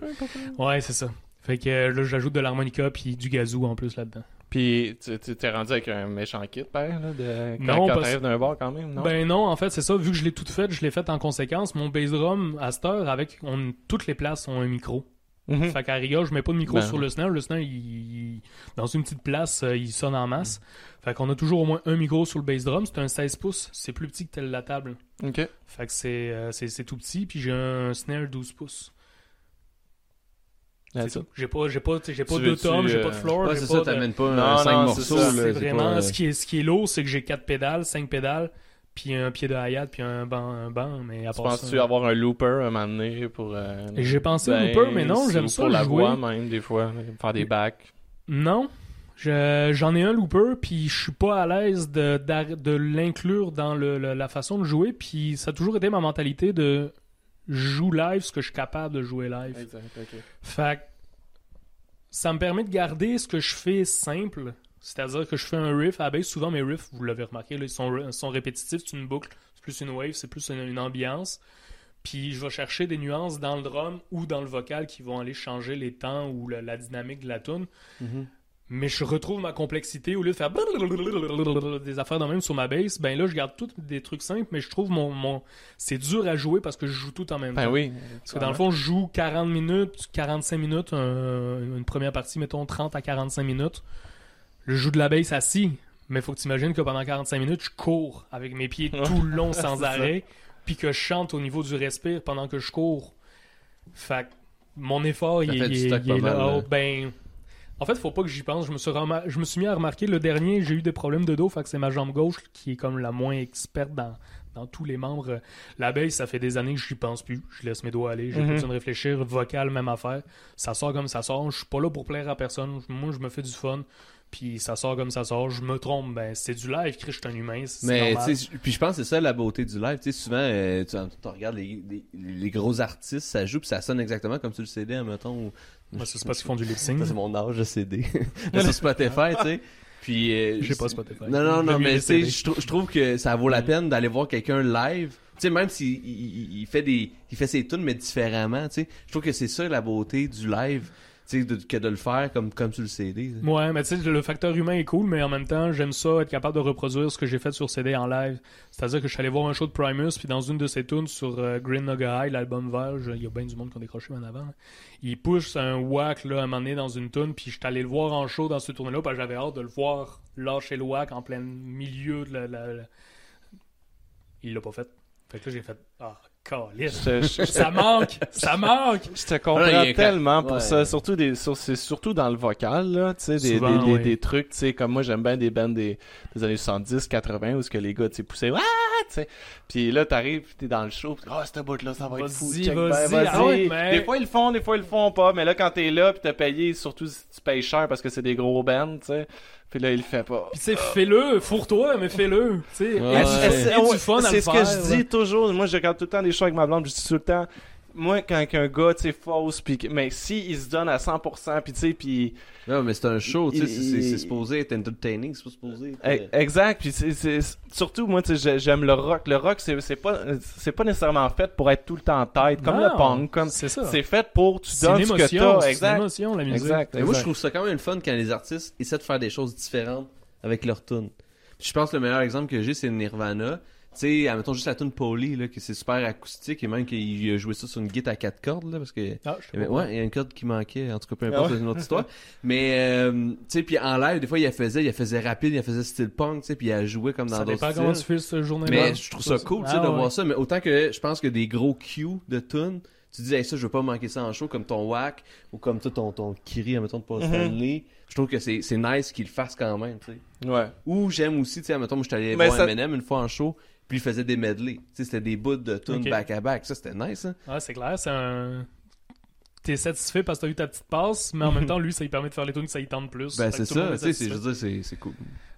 Ouais, c'est ça. Fait que euh, là, j'ajoute de l'harmonica puis du gazou en plus là-dedans. Puis tu tu t'es rendu avec un méchant kit, père, là, de... quand, Non, quand parce- t'arrives d'un bar quand même, non? Ben non, en fait, c'est ça. Vu que je l'ai toute faite, je l'ai faite en conséquence. Mon bass drum, à cette heure, avec on, toutes les places ont un micro. Mhm. Fait qu'à rigueur, je mets pas de micro Ben. sur le snare. Le snare, il, il- dans une petite place, euh, il sonne en masse. Fait qu'on a toujours au moins un micro sur le bass drum. C'est un 16 pouces. C'est plus petit que telle la table. Ok. Fait que c'est euh, c'est tout petit. Puis j'ai un snare 12 pouces. C'est ça. J'ai pas, j'ai pas, j'ai pas deux tomes, j'ai pas euh, de floor, Ouais, j'ai c'est pas ça, de- t'amènes pas Non, un 5 non, morceaux, c'est vraiment pas, euh, ce qui est ce qui est lourd, c'est que j'ai quatre pédales, cinq pédales, puis un pied de hi-hat, puis un banc, un banc, mais à part penses-tu ça. avoir un looper un moment donné pour... euh, J'ai pensé ben, looper, mais non, j'aime ça pour la jouer. voix même, des fois, faire des backs. Non. Je- J'en ai un looper, puis je suis pas à l'aise de, de l'inclure dans le, le- la façon de jouer, puis ça a toujours été ma mentalité de joue live ce que je suis capable de jouer live. Exact, ok. Fait que ça me permet de garder ce que je fais simple. C'est-à-dire que je fais un riff à la base. Souvent, mes riffs, vous l'avez remarqué, là, ils sont, répétitifs. C'est une boucle. plus une wave, c'est plus une, une ambiance. Puis je vais chercher des nuances dans le drum ou dans le vocal qui vont aller changer les temps ou la, la dynamique de la tune. Mhm. Mais je retrouve ma complexité au lieu de faire des affaires de même sur ma bass. Ben là, je garde tout des trucs simples, mais je trouve mon, mon... c'est dur à jouer parce que je joue tout en même Ben temps. oui. Parce que dans le fond, je joue 40 minutes, 45 minutes, un- une première partie, mettons 30 à 45 minutes. Je joue de la bass assis, mais faut que tu imagines que pendant 45 minutes, je cours avec mes pieds tout le long sans arrêt, puis que je chante au niveau du respire pendant que je cours. Fait que mon effort, il, est là. Oh, là. ben, en fait, faut pas que j'y pense. Je me, suis remar- je me suis mis à remarquer le dernier, j'ai eu des problèmes de dos, fait que c'est ma jambe gauche qui est comme la moins experte dans, dans tous les membres. La baisse, ça fait des années que j'y pense plus. Je laisse mes doigts aller, j'ai pas besoin de réfléchir. Vocal, même affaire. Ça sort comme ça sort. Je suis pas là pour plaire à personne. Moi, je me fais du fun. Puis ça sort comme ça sort. Je me trompe, ben c'est du live, Chris, je suis un humain. c'est Mais normal. tu sais, puis je pense que c'est ça la beauté du live. Tu sais, souvent, euh, tu, tu regardes les, les, les gros artistes, ça joue, puis ça sonne exactement comme sur le CD, admettons. ou- Moi, c'est parce qu'ils font du lip sync. C'est mon âge de CD. Mais sur Spotify, tu sais. Puis. euh, J'ai pas Spotify. Non, non, non, mais tu sais, je trou- je trouve que ça vaut la peine d'aller voir quelqu'un live. Tu sais, même s'il il, fait des, il fait ses tunes, mais différemment, tu sais. Je trouve que c'est ça la beauté du live, de- que de le faire comme, comme sur le CD. Ouais, mais tu sais, le facteur humain est cool, mais en même temps, j'aime ça, être capable de reproduire ce que j'ai fait sur CD en live. C'est-à-dire que je suis allé voir un show de Primus, puis dans une de ses tunes sur euh, Green Noga High, l'album vert, il y a bien du monde qui ont décroché en avant. Il push un whack là, à un moment donné dans une tune, puis je suis allé le voir en show dans ce tournée-là, parce j'avais hâte de le voir lâcher le whack en plein milieu de la. la- la- Il l'a pas fait. Fait que là, j'ai fait Ah, Ça manque! Ça manque! je te comprends Ah, tellement pour ouais. ça. Surtout des, sur- c'est surtout dans le vocal, là. Tu sais, des, Souvent, des, des, ouais. des trucs, tu sais, comme moi, j'aime bien des bands des, des années 70, 80, où ce que les gars, tu sais, poussaient, ah, tu sais. Puis là, t'arrives, pis t'es dans le show, pis, ah, cette bout-là, ça va être fou. Vas-y, ben, vas-y, ah ouais, mais- Des fois, ils le font, des fois, ils le font pas. Mais là, quand t'es là, pis t'as payé, surtout si tu payes cher parce que c'est des gros bands, tu sais. Puis là, il le fait pas. Puis tu sais, fais-le, fourre-toi, mais fais-le. Tu sais, Ouais. C'est du fun à c'est le ce faire, que je dis toujours. Moi, je regarde tout le temps des shows avec ma blonde. Je dis tout le temps, moi, quand un gars, tu sais, fausse, pis, mais si il se donne à 100%, puis tu sais, puis Non, mais c'est un show, tu sais, c'est- c'est c'est il- supposé être entertaining, c'est pas supposé être... E- Exact, puis c'est, c'est- surtout moi tu sais, j'ai- j'aime le rock. Le rock c'est, c'est pas c'est pas nécessairement fait pour être tout le temps en tête comme Non, le punk comme c'est ça. c'est fait pour tu donnes ce que t'as. c'est une Exact. émotion, la musique. Exact. Mais moi, je trouve ça quand même le fun quand les artistes essaient de faire des choses différentes avec leur tune. Puis je pense que le meilleur exemple que j'ai, c'est Nirvana. Tu sais, admettons juste la tune Polly, là, que c'est super acoustique, et même qu'il a joué ça sur une guitare à quatre cordes, là, parce que... Ah, je avait- ouais, il y a une corde qui manquait, en tout cas, peu importe, Ah ouais? c'est une autre histoire. Mais, euh, tu sais, puis en live, des fois, il la faisait, il la faisait rapide, il la faisait style punk, tu sais, puis il a joué comme dans Ça d'autres dépend styles. comment tu fais ce journée-là. Mais je trouve ça cool, tu sais, Ah, de ouais. voir ça. Mais autant que je pense que des gros cues de tunes, tu dis, hey, ça, je veux pas manquer ça en show, comme ton Wack, ou comme toi, ton, ton Kiri, admettons, de Paul Mhm. Stanley. Je trouve que c'est nice qu'il le fasse quand même, tu sais. Ouais. Ou j'aime aussi, tu sais, admettons, moi, je suis allé voir ça- Eminem une fois en show, puis il faisait des medley. C'était des bouts de tunes back-à-back. Ça, c'était nice, hein. Ouais, c'est clair, c'est un. T'es satisfait parce que t'as eu ta petite passe, mais en même temps, lui, ça lui permet de faire les tunes que ça y tente plus. Ben, c'est ça, tu sais, je veux dire, c'est cool.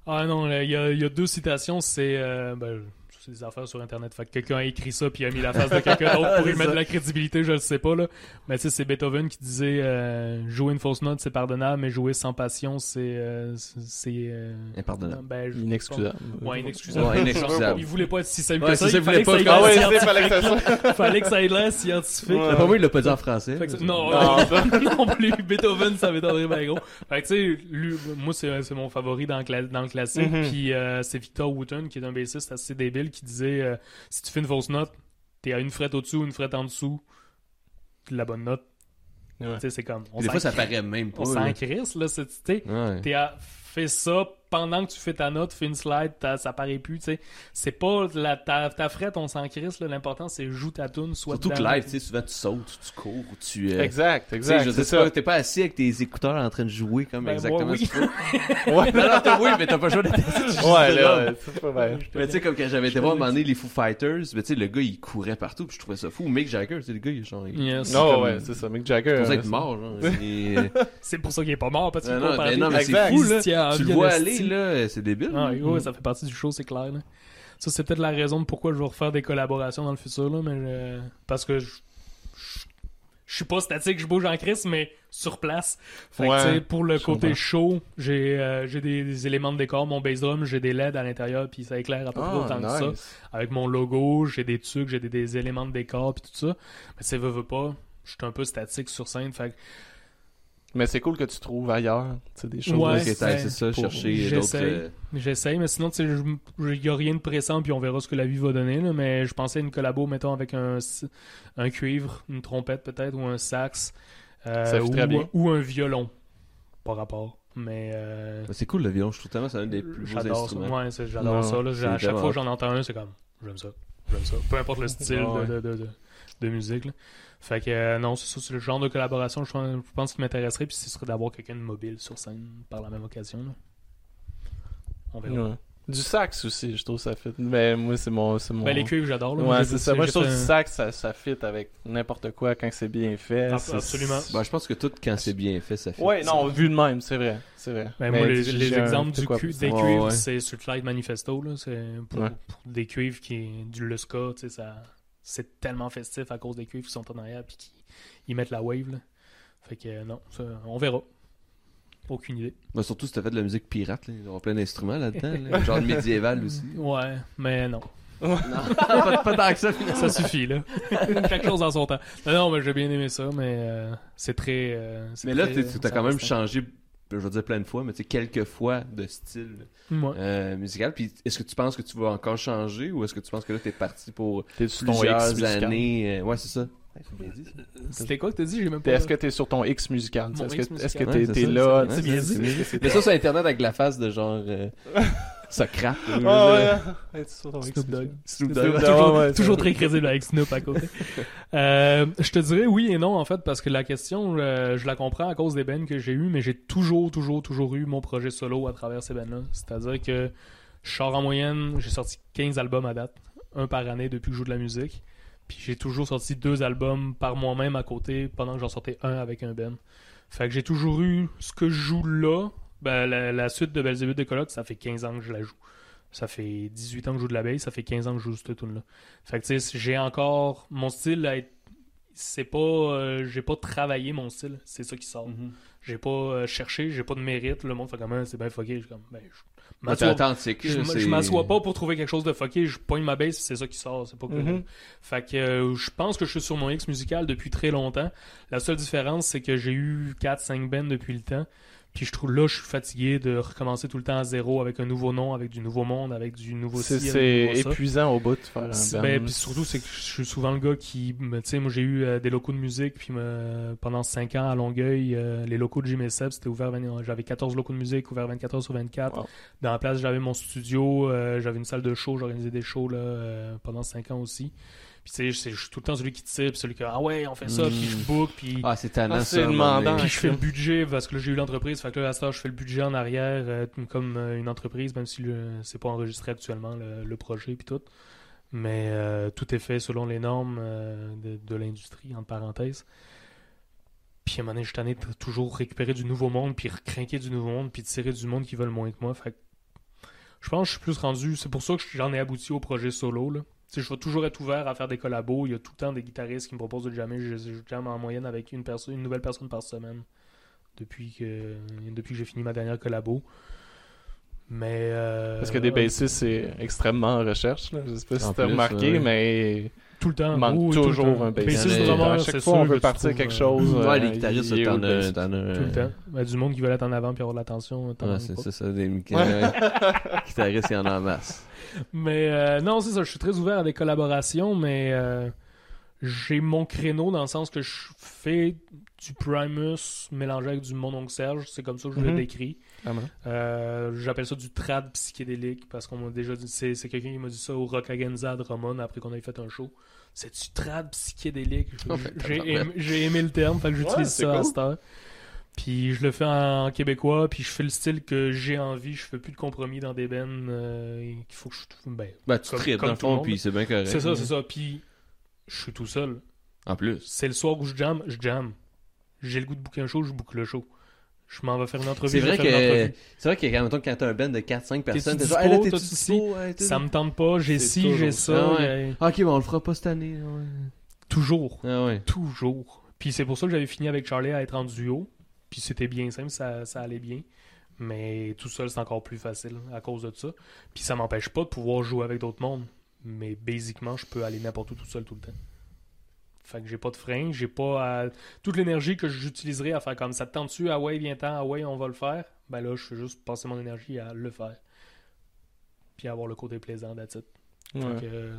Ah non, il y a, il y a deux citations, c'est. euh, ben, des affaires sur internet. Fait que quelqu'un a écrit ça puis a mis la face de quelqu'un d'autre pour y mettre de la crédibilité, je le sais pas là. Mais tu sais, c'est Beethoven qui disait euh, jouer une fausse note c'est pardonnable, mais jouer sans passion c'est euh, c'est euh, Impardonnable. ben, je- Inexcusable. Ouais, inexcusable. Ouais, inexcusable. Il voulait pas être si simple Ouais, que ça. il fallait que ça pas Ah ouais, fallait que scientifique. ça soit. fallait que ça ait l'air scientifique. Ouais. D'après moi, il l'a pas dit en français. Fait que ça- non, Non, non, plus. Beethoven, ça m'étonnerait bien gros. Fait que tu sais, lui, moi, c'est c'est mon favori dans le, classique. Mhm. Puis euh, c'est Victor Wooten, qui est un bassiste assez débile, qui disait euh, si tu fais une fausse note, t'es à une frette au-dessus ou une frette en dessous de la bonne note. Ouais. Tu sais, c'est comme. On des fois, ça paraît même pas. on s'en crisse, là. c'est- tu sais, Ouais. T'es à fais ça pendant que tu fais ta note, fais une slide, ça paraît plus, tu sais. C'est pas la, ta, ta frette, on s'en crisse, là. L'important, c'est joue ta tune, soit Surtout que live, tu sais, souvent tu sautes, tu cours, ou tu. euh, Exact, tu sais, exact. C'est dire, ça. t'es pas- T'es pas assis avec tes écouteurs en train de jouer comme Ben, exactement moi, ce oui. qu'il faut. Ouais, Non, non, t'as oui, mais t'as pas d'être assis. ouais, là, c'est pas vrai. Mais tu sais, comme quand j'avais été voir à un moment donné les Foo Fighters, mais tu sais, le gars il courait partout, puis je trouvais ça fou. Mick Jagger, tu sais, le gars, il est genre. Yes. c'est Non, comme- ouais, c'est ça. Mick Jagger. il est supposé euh, être mort, genre. Il est- C'est pour ça qu'il est pas mort, parce qu'il Non, mais les- non, mais c'est fou, là. Tu le vois aller. Là, c'est débile. Ah, oui, ça fait partie du show, c'est clair. là. Ça, c'est peut-être la raison de pourquoi je vais refaire des collaborations dans le futur, là, mais je- parce que je, je- je suis pas statique, je bouge en crise, mais sur place. Fait que, Ouais, tu sais, pour le côté chaud, j'ai euh, j'ai des, des éléments de décor. Mon bass drum, j'ai des LED à l'intérieur, puis ça éclaire à peu près Ah, autant que ça. Avec mon logo, j'ai des trucs, j'ai des, des éléments de décor, puis tout ça. Mais tu sais, veux, veux pas, je suis un peu statique sur scène. Fait que Mais c'est cool que tu trouves ailleurs, tu sais, des choses. Ouais, c'est- c'est ça, pour- chercher d'autres. j'essaye. euh, J'essaye, mais sinon, tu sais, il n'y a rien de pressant, puis on verra ce que la vie va donner. là. mais je pensais à une collabo, mettons, avec un, un cuivre, une trompette peut-être, ou un sax, euh, Ça ou, très bien. ou un violon. Pas rapport. Mais euh, bah, C'est cool le violon, je trouve tellement que c'est un des plus beaux j'adore ça. instruments. Ouais, c'est- j'adore ça. là. c'est À chaque fois que j'en entends un, c'est comme, j'aime ça. J'aime ça. Peu importe le style ouais. de, de, de, de musique. là. Fait que euh, non, c'est ça, c'est le genre de collaboration je pense, je pense qui m'intéresserait, puis ce serait d'avoir quelqu'un de mobile sur scène par la même occasion. là. On verra. Ouais. Du sax aussi, je trouve ça fit. Mais moi, c'est mon. c'est mon... Ben, les cuivres, j'adore. là. Moi, Ouais, j'ai- c'est ça. Moi, je trouve du sax, ça, ça fit avec n'importe quoi quand c'est bien fait. Ah, absolument. Bah, je pense que tout, quand c'est bien fait, ça fait. Ouais, non, vu de même, c'est vrai. C'est vrai. Ben, Mais moi, les, exemples du cu- des Ouais, cuivres, ouais. c'est sur Light Manifesto. Là, c'est pour, Ouais. pour des cuivres qui est du Lusca. tu sais, Ça, c'est tellement festif à cause des cuivres qui sont en arrière puis qui ils mettent la wave. Là. Fait que non, ça, on verra. Aucune idée. Bah, surtout si t'as fait de la musique pirate, là. il y aura plein d'instruments là-dedans. là. Genre médiéval aussi. Ouais, mais non. non, pas, pas tant que ça, finalement. Ça suffit, là. Chaque chose en son temps. Non, non, mais j'ai bien aimé ça, mais euh, c'est très. euh, Mais là, très, t'es- t'as quand même changé, je veux dire plein de fois, mais tu sais, quelques fois de style Ouais. euh, musical. Puis est-ce que tu penses que tu vas encore changer ou est-ce que tu penses que là, t'es parti pour T'es sur ton X années euh, Ouais, c'est ça. Ça. C'était quoi que t'as dit? J'ai même pas. Est-ce que t'es sur ton X musical? Est-ce que t'es ça, là? Mais ça sur Internet avec la face de genre euh, Je veux Ah ouais, Snoop Dogg. Snoop Dogg. Toujours, ouais, ouais, toujours ça- très crédible avec Snoop à côté. Euh, je te dirais oui et non en fait parce que la question euh, je la comprends à cause des bands que j'ai eu mais j'ai toujours toujours toujours eu mon projet solo à travers ces bands là c'est-à-dire que je sors en moyenne j'ai sorti 15 albums à date un par année depuis que je joue de la musique. Puis j'ai toujours sorti deux albums par moi-même à côté pendant que j'en sortais un avec un band. Fait que j'ai toujours eu ce que je joue là ben, la, la suite de Belzébuth de Coloc ça fait 15 ans que je la joue ça fait 18 ans que je joue de la bass ça fait 15 ans que je joue cette tune là fait que tu sais, j'ai encore mon style c'est pas euh, j'ai pas travaillé mon style, c'est ça qui sort. Mhm. J'ai pas euh, cherché, j'ai pas de mérite, le monde fait comme Ah, c'est bien fucké, je comme ben je je, m'assois pas pour trouver quelque chose de fucké, je pogne ma bass, c'est ça qui sort, c'est pas que Mhm. fait que euh, je pense que je suis sur mon X musical depuis très longtemps. La seule différence c'est que j'ai eu 4 5 bands depuis le temps. Puis je trouve là je suis fatigué de recommencer tout le temps à zéro avec un nouveau nom, avec du nouveau monde, avec du nouveau C'est ci, c'est ça. épuisant au bout de faire un ben, puis surtout, c'est que je suis souvent le gars qui. me- Tu sais, moi, j'ai eu euh, des locaux de musique, puis me- pendant 5 ans à Longueuil, euh, les locaux de Jim et Seb, c'était ouvert. 20 J'avais 14 locaux de musique, ouverts 24 heures sur 24. Wow. Dans la place, j'avais mon studio, euh, j'avais une salle de show, j'organisais des shows là, euh, pendant 5 ans aussi. Puis, tu sais, je- suis tout le temps celui qui tire, puis celui qui. Ah ouais, on fait ça, puis je book, puis. Ah, c'est Ah, ça. demandant. Puis je fais le budget parce que là j'ai eu l'entreprise. Fait que là à ce temps, je fais le budget en arrière euh, comme euh, une entreprise, même si c'est pas enregistré actuellement le, le projet puis tout. Mais euh, tout est fait selon les normes euh, de, de l'industrie, entre parenthèses. Puis à un moment donné, je suis de toujours récupérer du nouveau monde, puis recrinquer du nouveau monde, puis tirer du monde qui veulent moins que moi. Fait que je pense que je suis plus rendu. C'est pour ça que j'en ai abouti au projet solo. Là. Je vais toujours être ouvert à faire des collabos. Il y a tout le temps des guitaristes qui me proposent de jammer. Je, je jamme en moyenne avec une, personne, une nouvelle personne par semaine depuis que, depuis que j'ai fini ma dernière collabo. Mais. euh, Parce que des bassistes, c'est extrêmement en recherche. Là. Je sais pas si t'as remarqué, ouais. mais Tout le temps. il manque oui, tout le toujours un bassiste. Bassiste drummer, à chaque c'est fois, sûr on veut partir trouves, quelque euh, chose. Ouais, euh, les guitaristes, t'en as. Tout le temps. Ben, du monde qui veut être en avant puis avoir de l'attention. t'en Ouais, c'est ça, des guitaristes, il y en a en masse. Mais euh, non, c'est ça. Je suis très ouvert à des collaborations, mais euh, j'ai mon créneau dans le sens que je fais du Primus mélangé avec du Mononcle Serge. C'est comme ça que je le Mhm. décris. Euh, J'appelle ça du trad psychédélique parce qu'on m'a déjà dit. C'est c'est quelqu'un qui m'a dit ça au Rockagenza à Drummond après qu'on ait fait un show. C'est du trad psychédélique. Oh, J'ai aimé, j'ai aimé le terme, fait que j'utilise Ouais, ça à cool. cette heure. Puis je le fais en québécois, puis je fais le style que j'ai envie. Je fais plus de compromis dans des bennes euh, qu'il faut que je. Ben, Ben, tu Comme- tripes comme dans le tout le fond, monde. puis c'est bien correct. c'est ça, c'est ça. Puis je suis tout seul. En plus. C'est le soir où je jam, je jam. J'ai le goût de un show, je book le show. Je m'en vais faire une entrevue. C'est vrai que c'est vrai que quand, quand t'as un band de 4-5 personnes, t'es genre, hey, là, t'es T'as-tu dispo? Hey, t'es- Ça me tente pas, j'ai ci, j'ai ça. Ok, bon, on le fera pas cette année. Toujours. Ah. Toujours. Puis c'est pour ça que j'avais fini avec Charlie à être en duo. Puis c'était bien simple, ça, ça allait bien. Mais tout seul, c'est encore plus facile à cause de ça. Puis ça m'empêche pas de pouvoir jouer avec d'autres mondes. Mais basiquement, je peux aller n'importe où tout seul tout le temps. Fait que j'ai pas de frein, j'ai pas à- toute l'énergie que j'utiliserais à faire comme ça te tente-tu, ah ouais, viens-t'en, ah ouais, on va le faire. Ben là, je fais juste passer mon énergie à le faire. Puis avoir le côté plaisant. Fait Ouais. que, euh,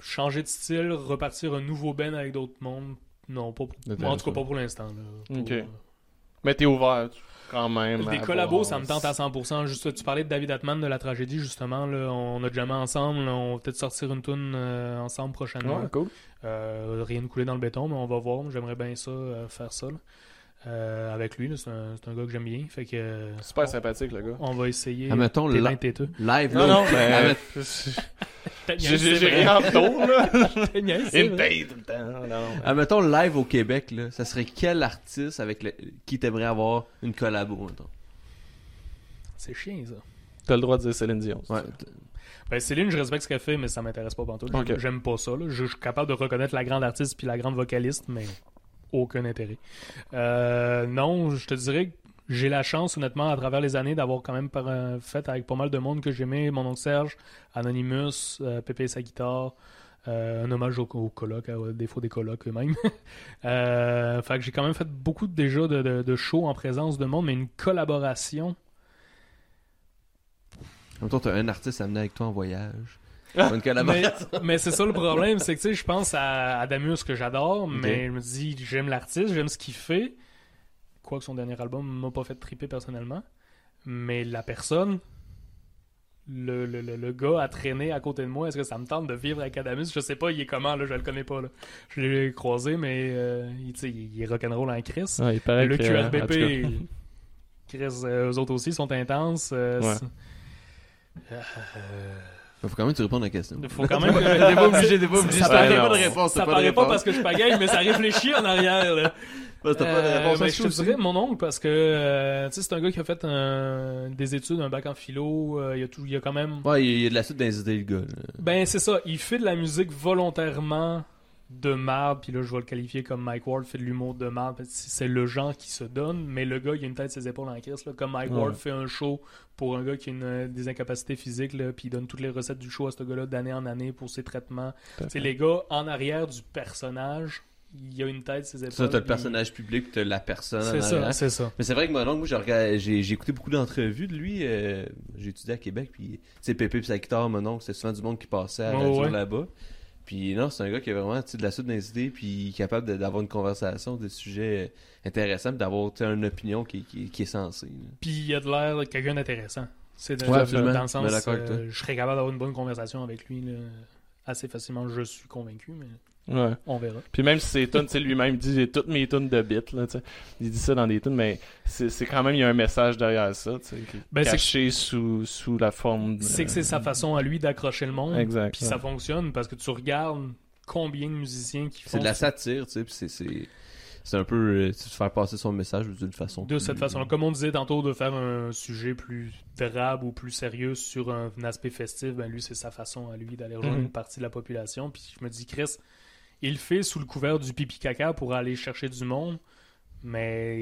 changer de style, repartir un nouveau Ben avec d'autres mondes, non, pas pour... En tout cas pas pour l'instant. là. Pour, Ok. euh, Mais t'es ouvert quand même. Des collabos, ça me tente à 100%. Juste, tu parlais de David Atman de la tragédie, justement. Là, on a jamais ensemble. là, on va peut-être sortir une tune euh, ensemble prochainement. Ouais, cool. Euh, rien de coulé dans le béton, mais on va voir. J'aimerais bien ça, euh, faire ça. là. Euh, avec lui, c'est un, gars que j'aime bien. Fait que, Super on, sympathique, le gars. on va essayer. Admettons, têteux. live, Non, là. non, mais. J'ai rien en retour, là. Une tête tout le temps. Non, non. Admettons, live au Québec, là, ça serait quel artiste avec le... qui t'aimerait avoir une collabo, mettons? C'est chiant, ça. T'as le droit de dire Céline Dion. Ouais. Ben, Céline, je respecte ce qu'elle fait, mais ça m'intéresse pas pantoute. Ok. J'aime pas ça. là. Je, je suis capable de reconnaître la grande artiste puis la grande vocaliste, mais aucun intérêt. Euh, non, je te dirais que j'ai la chance, honnêtement, à travers les années, d'avoir quand même fait avec pas mal de monde que j'aimais. Mon oncle Serge, Anonymous, euh, Pépé et sa guitare. euh, un hommage au, au coloc, à défaut des colocs eux-mêmes. euh, fait que j'ai quand même fait beaucoup déjà de, shows en présence de monde, mais une collaboration. Admettons, t'as un artiste amené avec toi en voyage. Ah. Mais, c'est ça le problème, c'est que tu sais, je pense à Adamus que j'adore, mais je me dis, j'aime l'artiste, j'aime ce qu'il fait. Quoique son dernier album m'a pas fait triper personnellement. Mais la personne, le, le, le, le gars a traîné à côté de moi, est-ce que ça me tente de vivre avec Adamus? Je sais pas, il est comment, là, je le connais pas. Là. Je l'ai croisé, mais euh, il, tu sais, il est rock'n'roll en Chris. Ouais, il paraît le que, euh, en QRBP, Chris, euh, eux autres aussi sont intenses. euh, Ouais. Faut quand même tu réponds à la question. faut quand même que- T'es pas obligé, t'es pas obligé. Ça paraît pas pas- de réponse, Ça paraît pas parce que je pagaille, mais ça réfléchit en arrière. Là. Parce que t'as pas de Euh, ben, je te dirais mon oncle parce que euh, tu sais, c'est un gars qui a fait un- des études, un bac en philo. euh, il, a tout, il a quand même. Ouais, il y a de la suite dans les idées, le gars. là. Ben, c'est ça. Il fait de la musique volontairement de marde. Puis là, je vais le qualifier comme Mike Ward fait de l'humour de marde. C'est le genre qui se donne. Mais le gars, il a une tête ses épaules en crise. Là, comme Mike Ouais. Ward fait un show pour un gars qui a une, euh, des incapacités physiques. Là, puis il donne toutes les recettes du show à ce gars-là d'année en année pour ses traitements. C'est les gars en arrière du personnage. Il y a une tête, ses épaules. Ça, t'as le puis- personnage public, puis t'as la personne. C'est ça, c'est ça. Mais c'est vrai que mon oncle, moi, j'ai écouté beaucoup d'entrevues de lui. euh, j'ai étudié à Québec, puis tu sais, Pépé puis sa guitare, mon oncle, c'était souvent du monde qui passait à la ouais. là-bas. Puis non, c'est un gars qui a vraiment de la suite dans les idées, puis capable d'avoir une conversation, des sujets euh, intéressants, puis d'avoir une opinion qui, qui, qui est sensée. Puis il a de l'air de quelqu'un d'intéressant. C'est de- Ouais, dans le sens, toi. euh, je serais capable d'avoir une bonne conversation avec lui là, assez facilement. Je suis convaincu, mais Ouais. on verra. Puis même si c'est tunes, tu sais, lui-même il dit j'ai toutes mes tunes de beats, là, tu sais. Il dit ça dans des tunes, mais c'est c'est quand même, il y a un message derrière ça, tu sais, Ben, c'est caché sous, sous la forme de... C'est que c'est sa façon à lui d'accrocher le monde. Exact. Puis ça fonctionne parce que tu regardes combien de musiciens qui font C'est de la satire, tu sais, puis c'est- c'est c'est un peu euh, faire passer son message d'une façon. de plus- cette façon. Comme on disait tantôt, de faire un sujet plus drabe ou plus sérieux sur un, aspect festif, ben lui, c'est sa façon à lui d'aller rejoindre Mhm. une partie de la population. Puis je me dis, Chris, il le fait sous le couvert du pipi caca pour aller chercher du monde, mais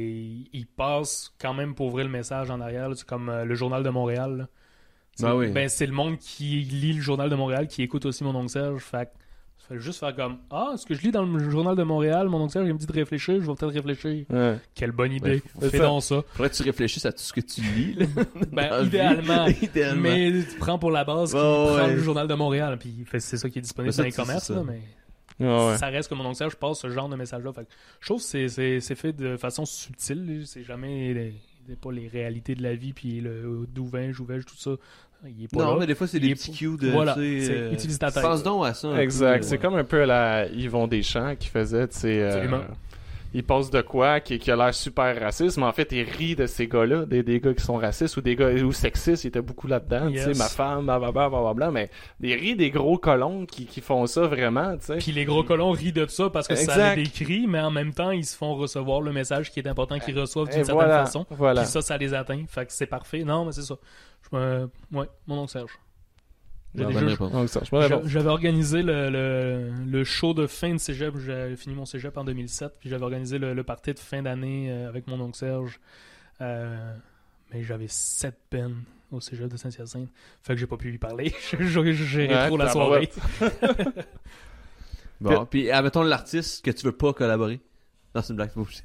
il passe quand même pour ouvrir le message en arrière. C'est comme euh, le Journal de Montréal. là. Sais, Ben oui. ben, c'est le monde qui lit le Journal de Montréal, qui écoute aussi mon oncle Serge. Fait que ça fait juste faire comme Ah, ce que je lis dans le Journal de Montréal, mon oncle Serge, il me dit de réfléchir, je vais peut-être réfléchir. Ouais. Quelle bonne idée. Ouais, c'est Fais ça. donc ça. Faudrait que tu réfléchisses à tout ce que tu lis. Là, dans Ben, la vie. idéalement. idéalement. Mais tu prends pour la base Ouais, prend ouais. le Journal de Montréal, puis fait- c'est ça qui est disponible ça, dans les commerces, c'est ça. là, mais Ouais. ça reste que mon oncle Serge passe ce genre de message-là. Je trouve que c'est- c'est c'est fait de façon subtile, c'est jamais les, pas les réalités de la vie, puis le d'où vais-je, tout ça. Il est pas Non, là. mais des fois, c'est des petits cues de. Voilà, euh, utilise ta tête. Pense donc à ça. Exact. C'est comme un peu la Yvon Deschamps qui faisait, tu sais. euh, Absolument. Il passe de quoi qui, qui a l'air super raciste, mais en fait, il rit de ces gars-là, des, des gars qui sont racistes ou des gars ou sexistes. Il était beaucoup là-dedans, tu sais, Yes. ma femme, blablabla, blablabla, mais il rit des gros colons qui, qui font ça vraiment, tu sais. Puis les gros colons rient de ça parce que ça les décrit, mais en même temps, ils se font recevoir le message qui est important qu'ils reçoivent d'une certaine voilà, façon. voilà. Puis ça, ça les atteint. Fait que c'est parfait. Non, mais c'est ça. Je me... Ouais, mon oncle Serge. J'ai. Donc, ça, je. J'avais organisé le, le, le show de fin de cégep. J'avais fini mon cégep en 2007. Puis j'avais organisé le, le party de fin d'année euh, avec mon oncle Serge. Euh, mais j'avais sept peines au cégep de Saint-Hyacinthe. Fait que j'ai pas pu y parler. J'ai géré Ouais, trop la soirée. Bon, puis admettons l'artiste que tu veux pas collaborer? Non, c'est une blague, c'est pas obligé.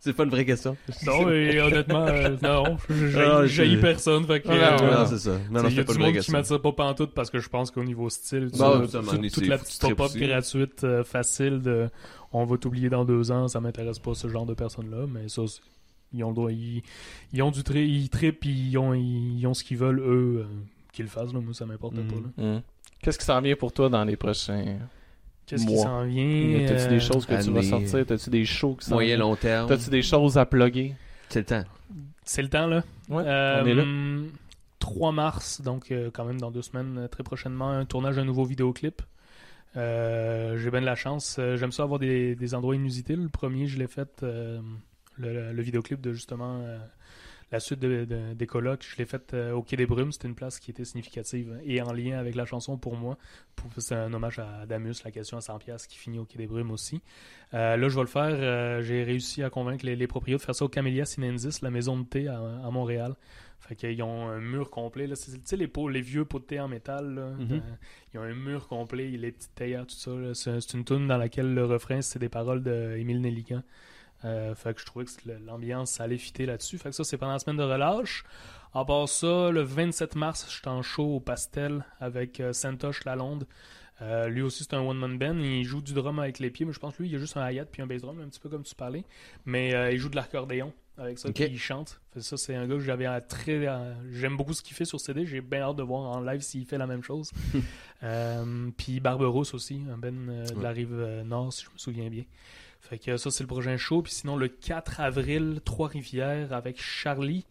c'est pas une vraie question. Non, et honnêtement, euh, non. Ah, J'ai personne. Fait que, Ah, euh, non, non. c'est ça. Non, Il non, y a pas du monde qui question. ça pas pantoute parce que je pense qu'au niveau style, tu Bah, donné, toute la petite tu tripes pop aussi. gratuite euh, facile de on va t'oublier dans deux ans, ça m'intéresse pas ce genre de personnes-là, mais ça, c'est- ils ont le droit, ils, ils ont du tri, ils trippent, puis ils ont, ils, ils ont ce qu'ils veulent, eux, euh, qu'ils le fassent, là, moi ça m'importe Mhm. pas. Hum. Qu'est-ce qui s'en vient pour toi dans les prochains Qu'est-ce qui s'en vient T'as-tu euh, des choses que tu vas sortir? T'as-tu des shows qui s'en Moyen, long terme. T'as-tu des choses à plugger? C'est le temps. C'est le temps, là. Ouais, Euh, on est là. 3 mars, donc euh, quand même dans deux semaines, euh, très prochainement, un tournage d'un nouveau vidéoclip. Euh, J'ai bien de la chance. Euh, J'aime ça avoir des, des endroits inusités. Le premier, je l'ai fait, euh, le, le vidéoclip de justement euh, la suite de, de- des colocs. Je l'ai fait euh, au Quai des Brumes. C'était une place qui était significative et en lien avec la chanson pour moi. C'est un hommage à Damus, la question à 100$ piastres qui finit au Quai des Brumes aussi. Euh, là, je vais le faire. Euh, J'ai réussi à convaincre les, les propriétaires de faire ça au Camellia Sinensis, la maison de thé à, à Montréal. Fait qu'ils ont un mur complet. Tu sais, les, pots, les vieux pots de thé en métal, là, Mhm. euh, ils ont un mur complet, les petites théières, tout ça. c'est une tune dans laquelle le refrain, c'est des paroles d'Émile Nelligan. Euh, fait que je trouvais que l'ambiance, allait fitter là-dessus. Fait que ça, c'est pendant la semaine de relâche. À part ça, le 27 mars, je suis en show au Pastel avec euh, Santosh Lalonde. Euh, lui aussi, c'est un one-man band. Il joue du drum avec les pieds, mais je pense que lui, il a juste un hi-hat puis un bass drum, un petit peu comme tu parlais. Mais euh, il joue de l'accordéon avec ça, Ok. puis il chante. Fait que ça, c'est un gars que j'avais très. euh, J'aime beaucoup ce qu'il fait sur CD. J'ai bien hâte de voir en live s'il fait la même chose. Puis Barberousse aussi, un band de la rive nord, si je me souviens bien. Fait que ça, c'est le prochain show. Puis sinon, le 4 avril, Trois-Rivières avec Charlie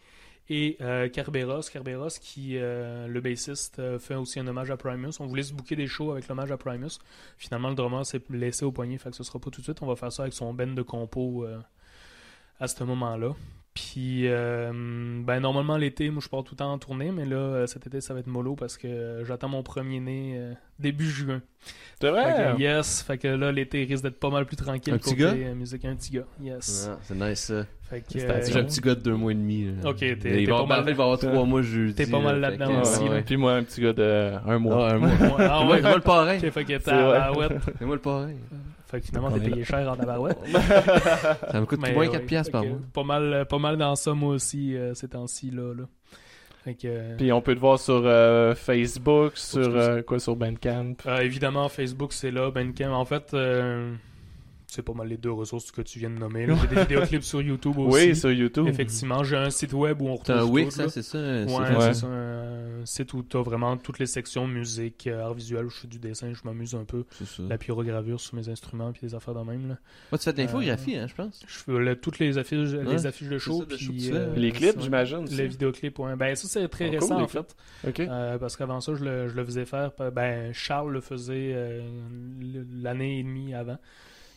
et euh, Kerberos. Kerberos, qui, euh, le bassiste, euh, fait aussi un hommage à Primus. On voulait se booker des shows avec l'hommage à Primus. Finalement, le drummer s'est laissé au poignet, fait que ce sera pas tout de suite. On va faire ça avec son band de compo euh, à ce moment-là. Puis, euh, ben, normalement, l'été, moi, je pars tout le temps en tournée, mais là, euh, cet été, ça va être mollo parce que euh, j'attends mon premier né euh, début juin. C'est Fait vrai que, yes, fait que là, l'été risque d'être pas mal plus tranquille. Un petit gars? euh, musique, un petit gars, yes. Ah, c'est nice ça. Fait que, Félicitations. J'ai euh, un petit gars de deux mois et demi. là. Ok, t'es- Il t'es va- pas mal- il va avoir trois mois jeudi. T'es pas mal là, là-dedans que- aussi, ouais, là. ouais. Puis moi, un petit gars de un mois. Ah, un mois. Ouais, ah C'est moi, ouais. moi le parrain. Ok, fait que t'as ouais. C'est moi le parrain. Fait que finalement, t'es payé cher en tabarouette. Ça me coûte Mais, moins ouais, 4 piastres par mois. Pas mal, pas mal dans ça, moi aussi, euh, ces temps-ci, là, là. Fait que, euh, Puis on peut te voir sur euh, Facebook, sur euh, quoi, sur Bandcamp? euh, évidemment, Facebook, c'est là, Bandcamp. En fait, euh, c'est pas mal les deux ressources que tu viens de nommer. J'ai des vidéoclips sur YouTube aussi. Oui, sur YouTube. Effectivement, j'ai un site web où on C'est retrouve un Wix, ça, c'est ça? Ouais, c'est ça, un site où tu as vraiment toutes les sections musique, euh, art visuel, je fais du dessin, je m'amuse un peu. C'est ça. La pyrogravure sur mes instruments, puis des affaires de même. Là. Moi, tu fais de l'infographie, hein, je pense. Je fais là, toutes les affiches, Ouais, les affiches de show. ça, de puis, euh, Les clips, j'imagine. Les vidéoclips, ouais. Ben, ça, c'est très Ah, cool, récent, les en fait. Euh, parce qu'avant ça, je le, je le faisais faire. Ben, Charles le faisait euh, l'année et demie avant.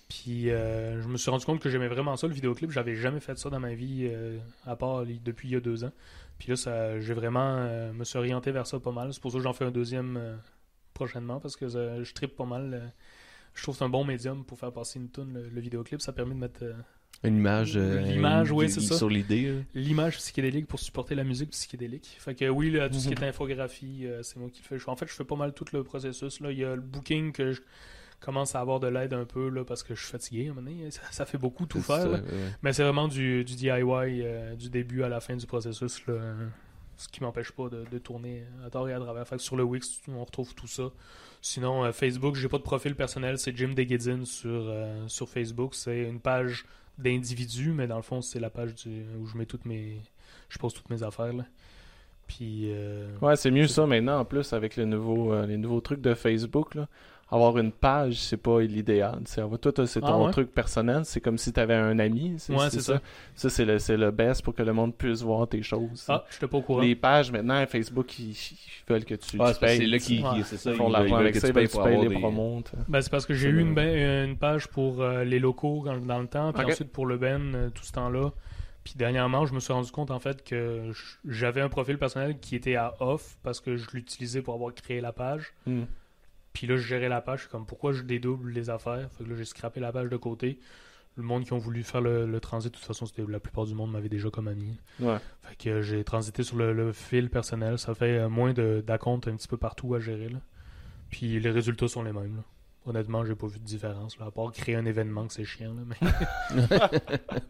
Puis euh, je me suis rendu compte que j'aimais vraiment ça, le vidéoclip. J'avais jamais fait ça dans ma vie, euh, à part depuis il y a deux ans. Puis là, ça, j'ai vraiment euh, me suis orienté vers ça pas mal. C'est pour ça que j'en fais un deuxième prochainement, parce que je tripe pas mal. je trouve que c'est un bon médium pour faire passer une tune, le, le vidéoclip. Ça permet de mettre Une image. euh, L'image, ouais, c'est ça. Sur l'idée. l'image psychédélique pour supporter la musique psychédélique. Fait que oui, là, tout ce qui Mhm. est infographie, euh, c'est moi qui le fais. En fait, je fais pas mal tout le processus. Là. Il y a le booking que je commence à avoir de l'aide un peu là, parce que je suis fatigué à un moment donné. Ça, ça fait beaucoup tout faire. ça, là. ouais. Mais c'est vraiment du, du DIY euh, du début à la fin du processus. Là, ce qui m'empêche pas de, de tourner à tort et à travers. Fait que sur le Wix, on retrouve tout ça. Sinon, euh, Facebook, j'ai pas de profil personnel, c'est Jim Deguedzin sur, euh, sur Facebook. C'est une page d'individu, mais dans le fond, c'est la page du- où je mets toutes mes. Je pose toutes mes affaires. Là. Puis. euh, Ouais, c'est mieux ça maintenant en plus avec le nouveau, euh, les nouveaux trucs de Facebook. Là. Avoir une page, c'est pas l'idéal. C'est- Toi, c'est Ah ton ouais? truc personnel. C'est comme si tu avais un ami. Ouais, c'est ça. Ça, c'est le, c'est le best pour que le monde puisse voir tes choses. Ah, je pas au courant. Les pages, maintenant, Facebook, ils, ils veulent que tu, Ah, payes. c'est là qu'ils Ouais. ça, font l'argent avec ça, que ils tu veulent payes les des- promos. Ben, c'est parce que j'ai C'est eu une, ben- une page pour euh, les locaux dans, dans le temps, puis ensuite pour le Ben euh, tout ce temps-là. Puis dernièrement, je me suis rendu compte en fait que j'avais un profil personnel qui était à off parce que je l'utilisais pour avoir créé la page. Hmm. Puis là, je gérais la page. Je suis comme, pourquoi je dédouble les affaires? Fait que là, j'ai scrappé la page de côté. Le monde qui ont voulu faire le, le transit, de toute façon, c'était la plupart du monde m'avait déjà comme ami. Ouais. Fait que euh, j'ai transité sur le, le fil personnel. Ça fait euh, moins de- d'acomptes un petit peu partout à gérer. Là. Puis les résultats sont les mêmes. là. Honnêtement, j'ai pas vu de différence. Là, à part créer un événement que c'est chiant. Là, mais...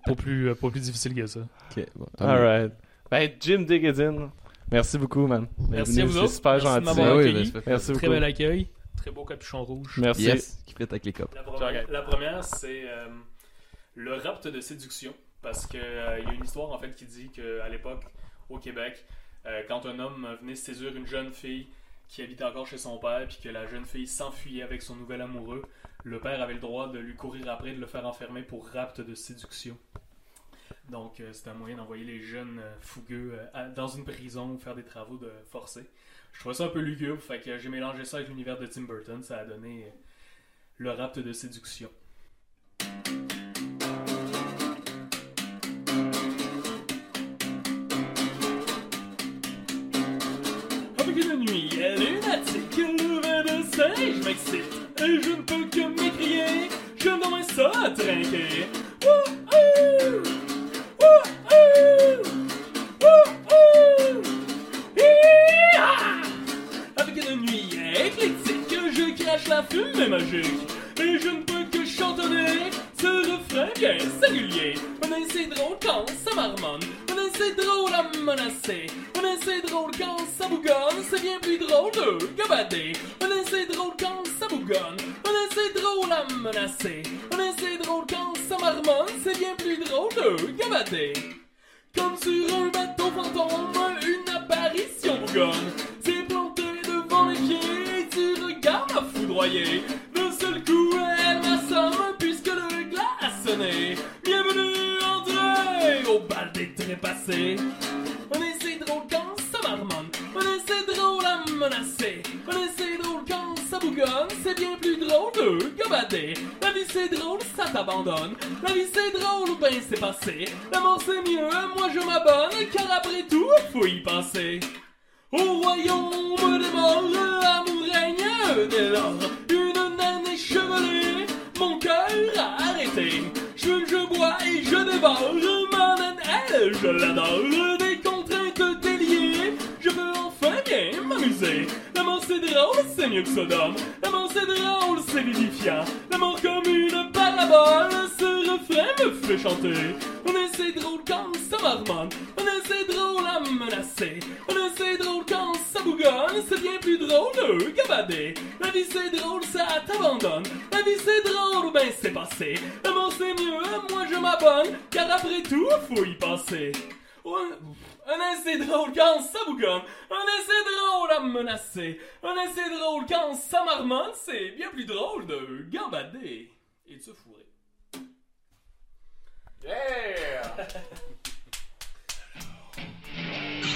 pas, plus, euh, pas plus difficile que ça. Ok, bon, mieux. Alright. Ben, Jim Diggedin, merci beaucoup, man. Merci Bienvenue, à vous autres. super Merci de gentil. m'avoir Ben oui, ben, Merci Très beaucoup. bel accueil. Très beau capuchon rouge. Merci. Yes, qui frite avec les copes. La première, la première, c'est euh, le rapt de séduction. Parce qu'il y a une histoire en fait qui dit qu'à l'époque, au Québec, euh, quand un homme venait séduire une jeune fille qui habitait encore chez son père, puis que la jeune fille s'enfuyait avec son nouvel amoureux, le père avait le droit de lui courir après, de le faire enfermer pour rapt de séduction. Donc, euh, c'est un moyen d'envoyer les jeunes euh, fougueux euh, à- dans une prison ou faire des travaux de forcés. Je trouvais ça un peu lugubre, fait que j'ai mélangé ça avec l'univers de Tim Burton. Ça a donné le rapt de séduction. Une nuit lunatique, le vin de singe m'excite, et je ne peux que m'écrier, je n'aurais ça trinquer. La fumée magique. Et je ne peux que chantonner ce refrain bien singulier. On est c'est drôle quand ça marmonne. On est c'est drôle à menacer. On est c'est drôle quand ça bougonne. C'est bien plus drôle de gabader. On est c'est drôle quand ça bougonne. On est c'est drôle à menacer. On est c'est drôle quand ça marmonne. C'est bien plus drôle de gabader. Comme sur un bateau fantôme, une apparition bougonne à foudroyer. D'un seul coup, elle m'assomme puisque le glas a sonné. Bienvenue, André, au bal des trépassés. On est si drôle quand ça marmonne, on est si drôle à menacer. On est si drôle quand ça bougonne, c'est bien plus drôle de gabader. La vie c'est drôle, ça t'abandonne. La vie c'est drôle, ben c'est passé. La mort c'est mieux, moi je m'abonne, car après tout, faut y penser. Je l'adore. Des contraintes déliées, je veux enfin bien m'amuser. L'amour c'est drôle, c'est mieux que Sodome. L'amour c'est drôle, c'est vivifiant. L'amour comme une parabole, ce refrain me fait chanter. On est drôle quand ça marmonne, on est drôle à menacer. C'est bien plus drôle de gabader. La vie c'est drôle, ça t'abandonne. La vie c'est drôle, ben c'est passé. L'amour c'est mieux, moi je m'abonne, car après tout, faut y. On, on est c'est drôle quand ça bougonne, on est c'est drôle à menacer. Est c'est drôle quand ça marmonne, c'est bien plus drôle de gambader et de se fourrer. Yeah!